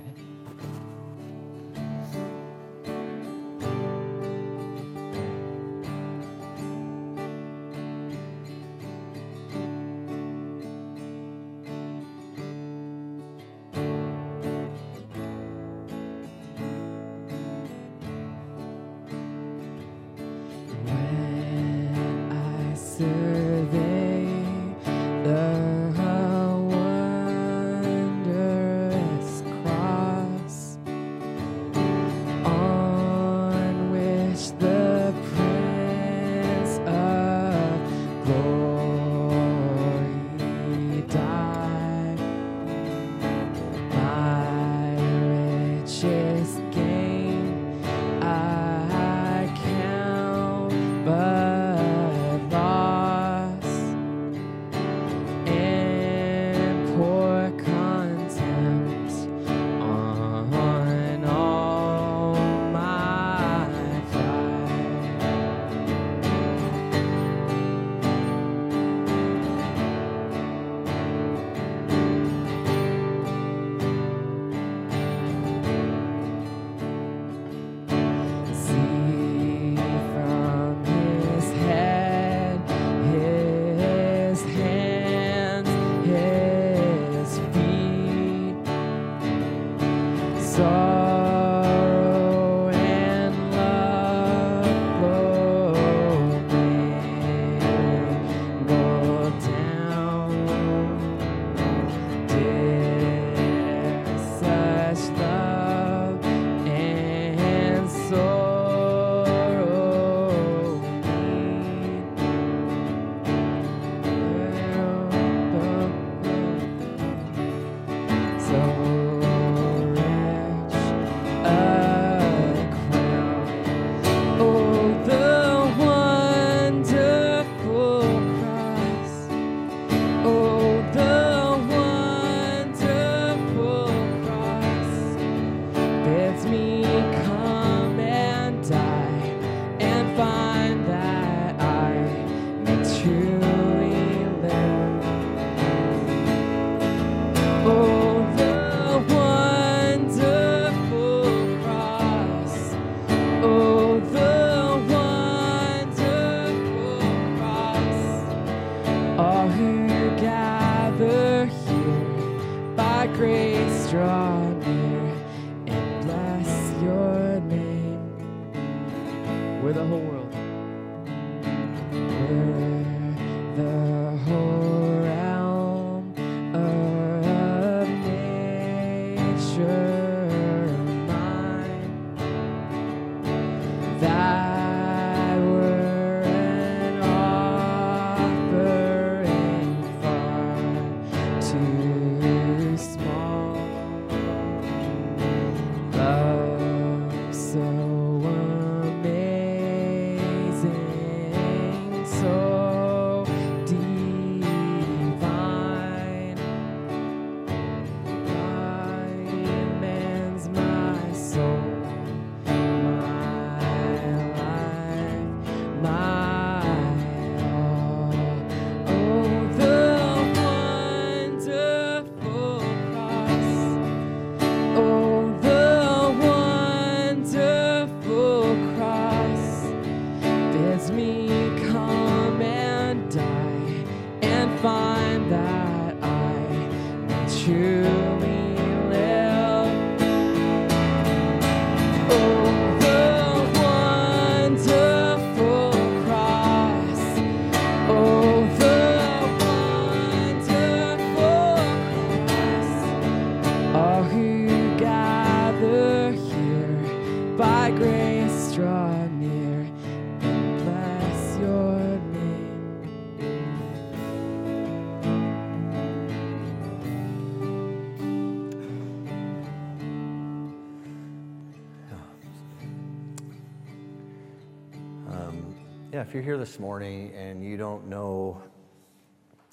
A: if you're here this morning and you don't know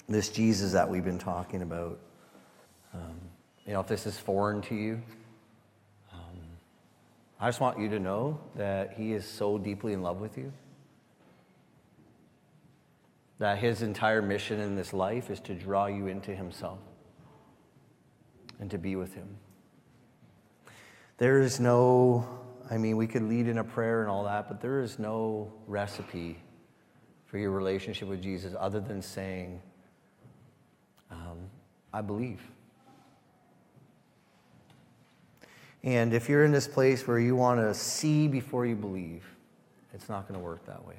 A: this Jesus that we've been talking about, um, you know, if this is foreign to you, um, I just want you to know that He is so deeply in love with you. That His entire mission in this life is to draw you into Himself and to be with Him. There is no I mean, we could lead in a prayer and all that, but there is no recipe for your relationship with Jesus other than saying, um, I believe. And if you're in this place where you want to see before you believe, it's not going to work that way.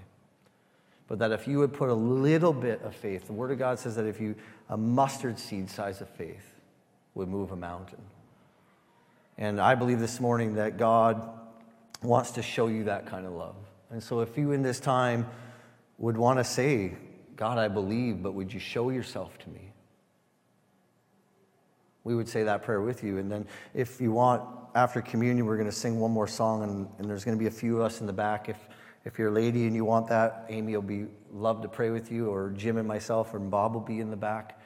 A: But that if you would put a little bit of faith, the Word of God says that if you, a mustard seed size of faith would move a mountain. And I believe this morning that God wants to show you that kind of love. And so, if you in this time would want to say, God, I believe, but would you show yourself to me? We would say that prayer with you. And then, if you want, after communion, we're going to sing one more song, and, and there's going to be a few of us in the back. If, if you're a lady and you want that, Amy will be love to pray with you, or Jim and myself, or Bob will be in the back.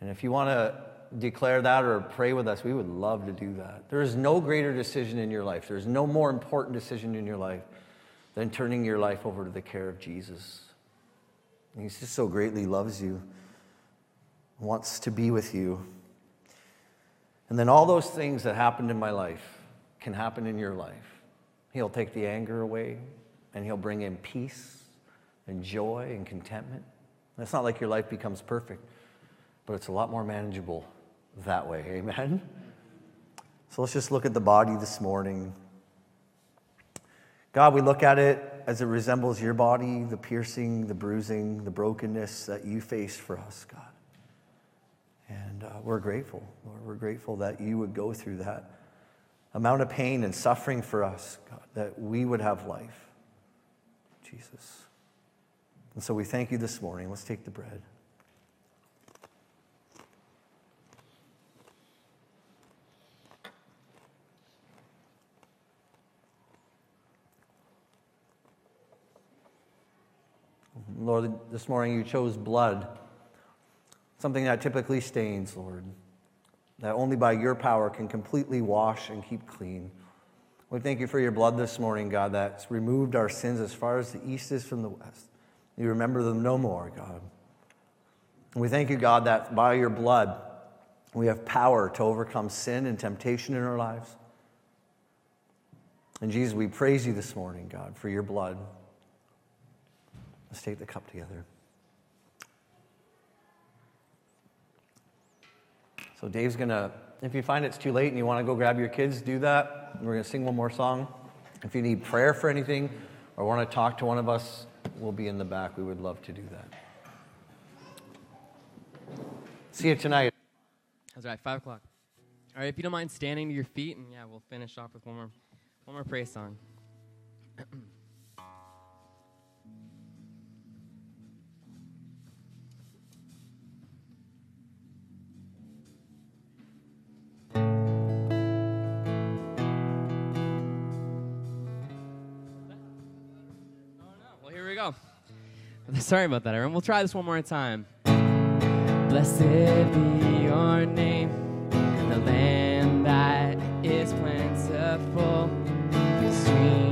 A: And if you want to declare that or pray with us, we would love to do that. There is no greater decision in your life, there's no more important decision in your life than turning your life over to the care of Jesus. He just so greatly loves you, wants to be with you. And then all those things that happened in my life can happen in your life. He'll take the anger away and He'll bring in peace and joy and contentment. And it's not like your life becomes perfect, but it's a lot more manageable that way. Amen? So let's just look at the body this morning. God, we look at it as it resembles your body, the piercing, the bruising, the brokenness that you faced for us, God. And uh, we're grateful. Lord, we're grateful that you would go through that amount of pain and suffering for us, God, that we would have life. Jesus. And so we thank you this morning. Let's take the bread. Lord, this morning you chose blood, something that typically stains, Lord, that only by your power can completely wash and keep clean. We thank you for your blood this morning, God, that's removed our sins as far as the east is from the west. You remember them no more, God. We thank you, God, that by your blood we have power to overcome sin and temptation in our lives. And Jesus, we praise you this morning, God, for your blood. Let's take the cup together. So Dave's going to, if you find it's too late and you want to go grab your kids, do that. We're going to sing one more song. If you need prayer for anything or want to talk to one of us, we'll be in the back. We would love to do that. See you tonight.
B: That's right, five o'clock. All right, if you don't mind standing to your feet, and yeah, we'll finish off with one more, one more praise song. Sorry about that, everyone. We'll try this one more time. Blessed be your name.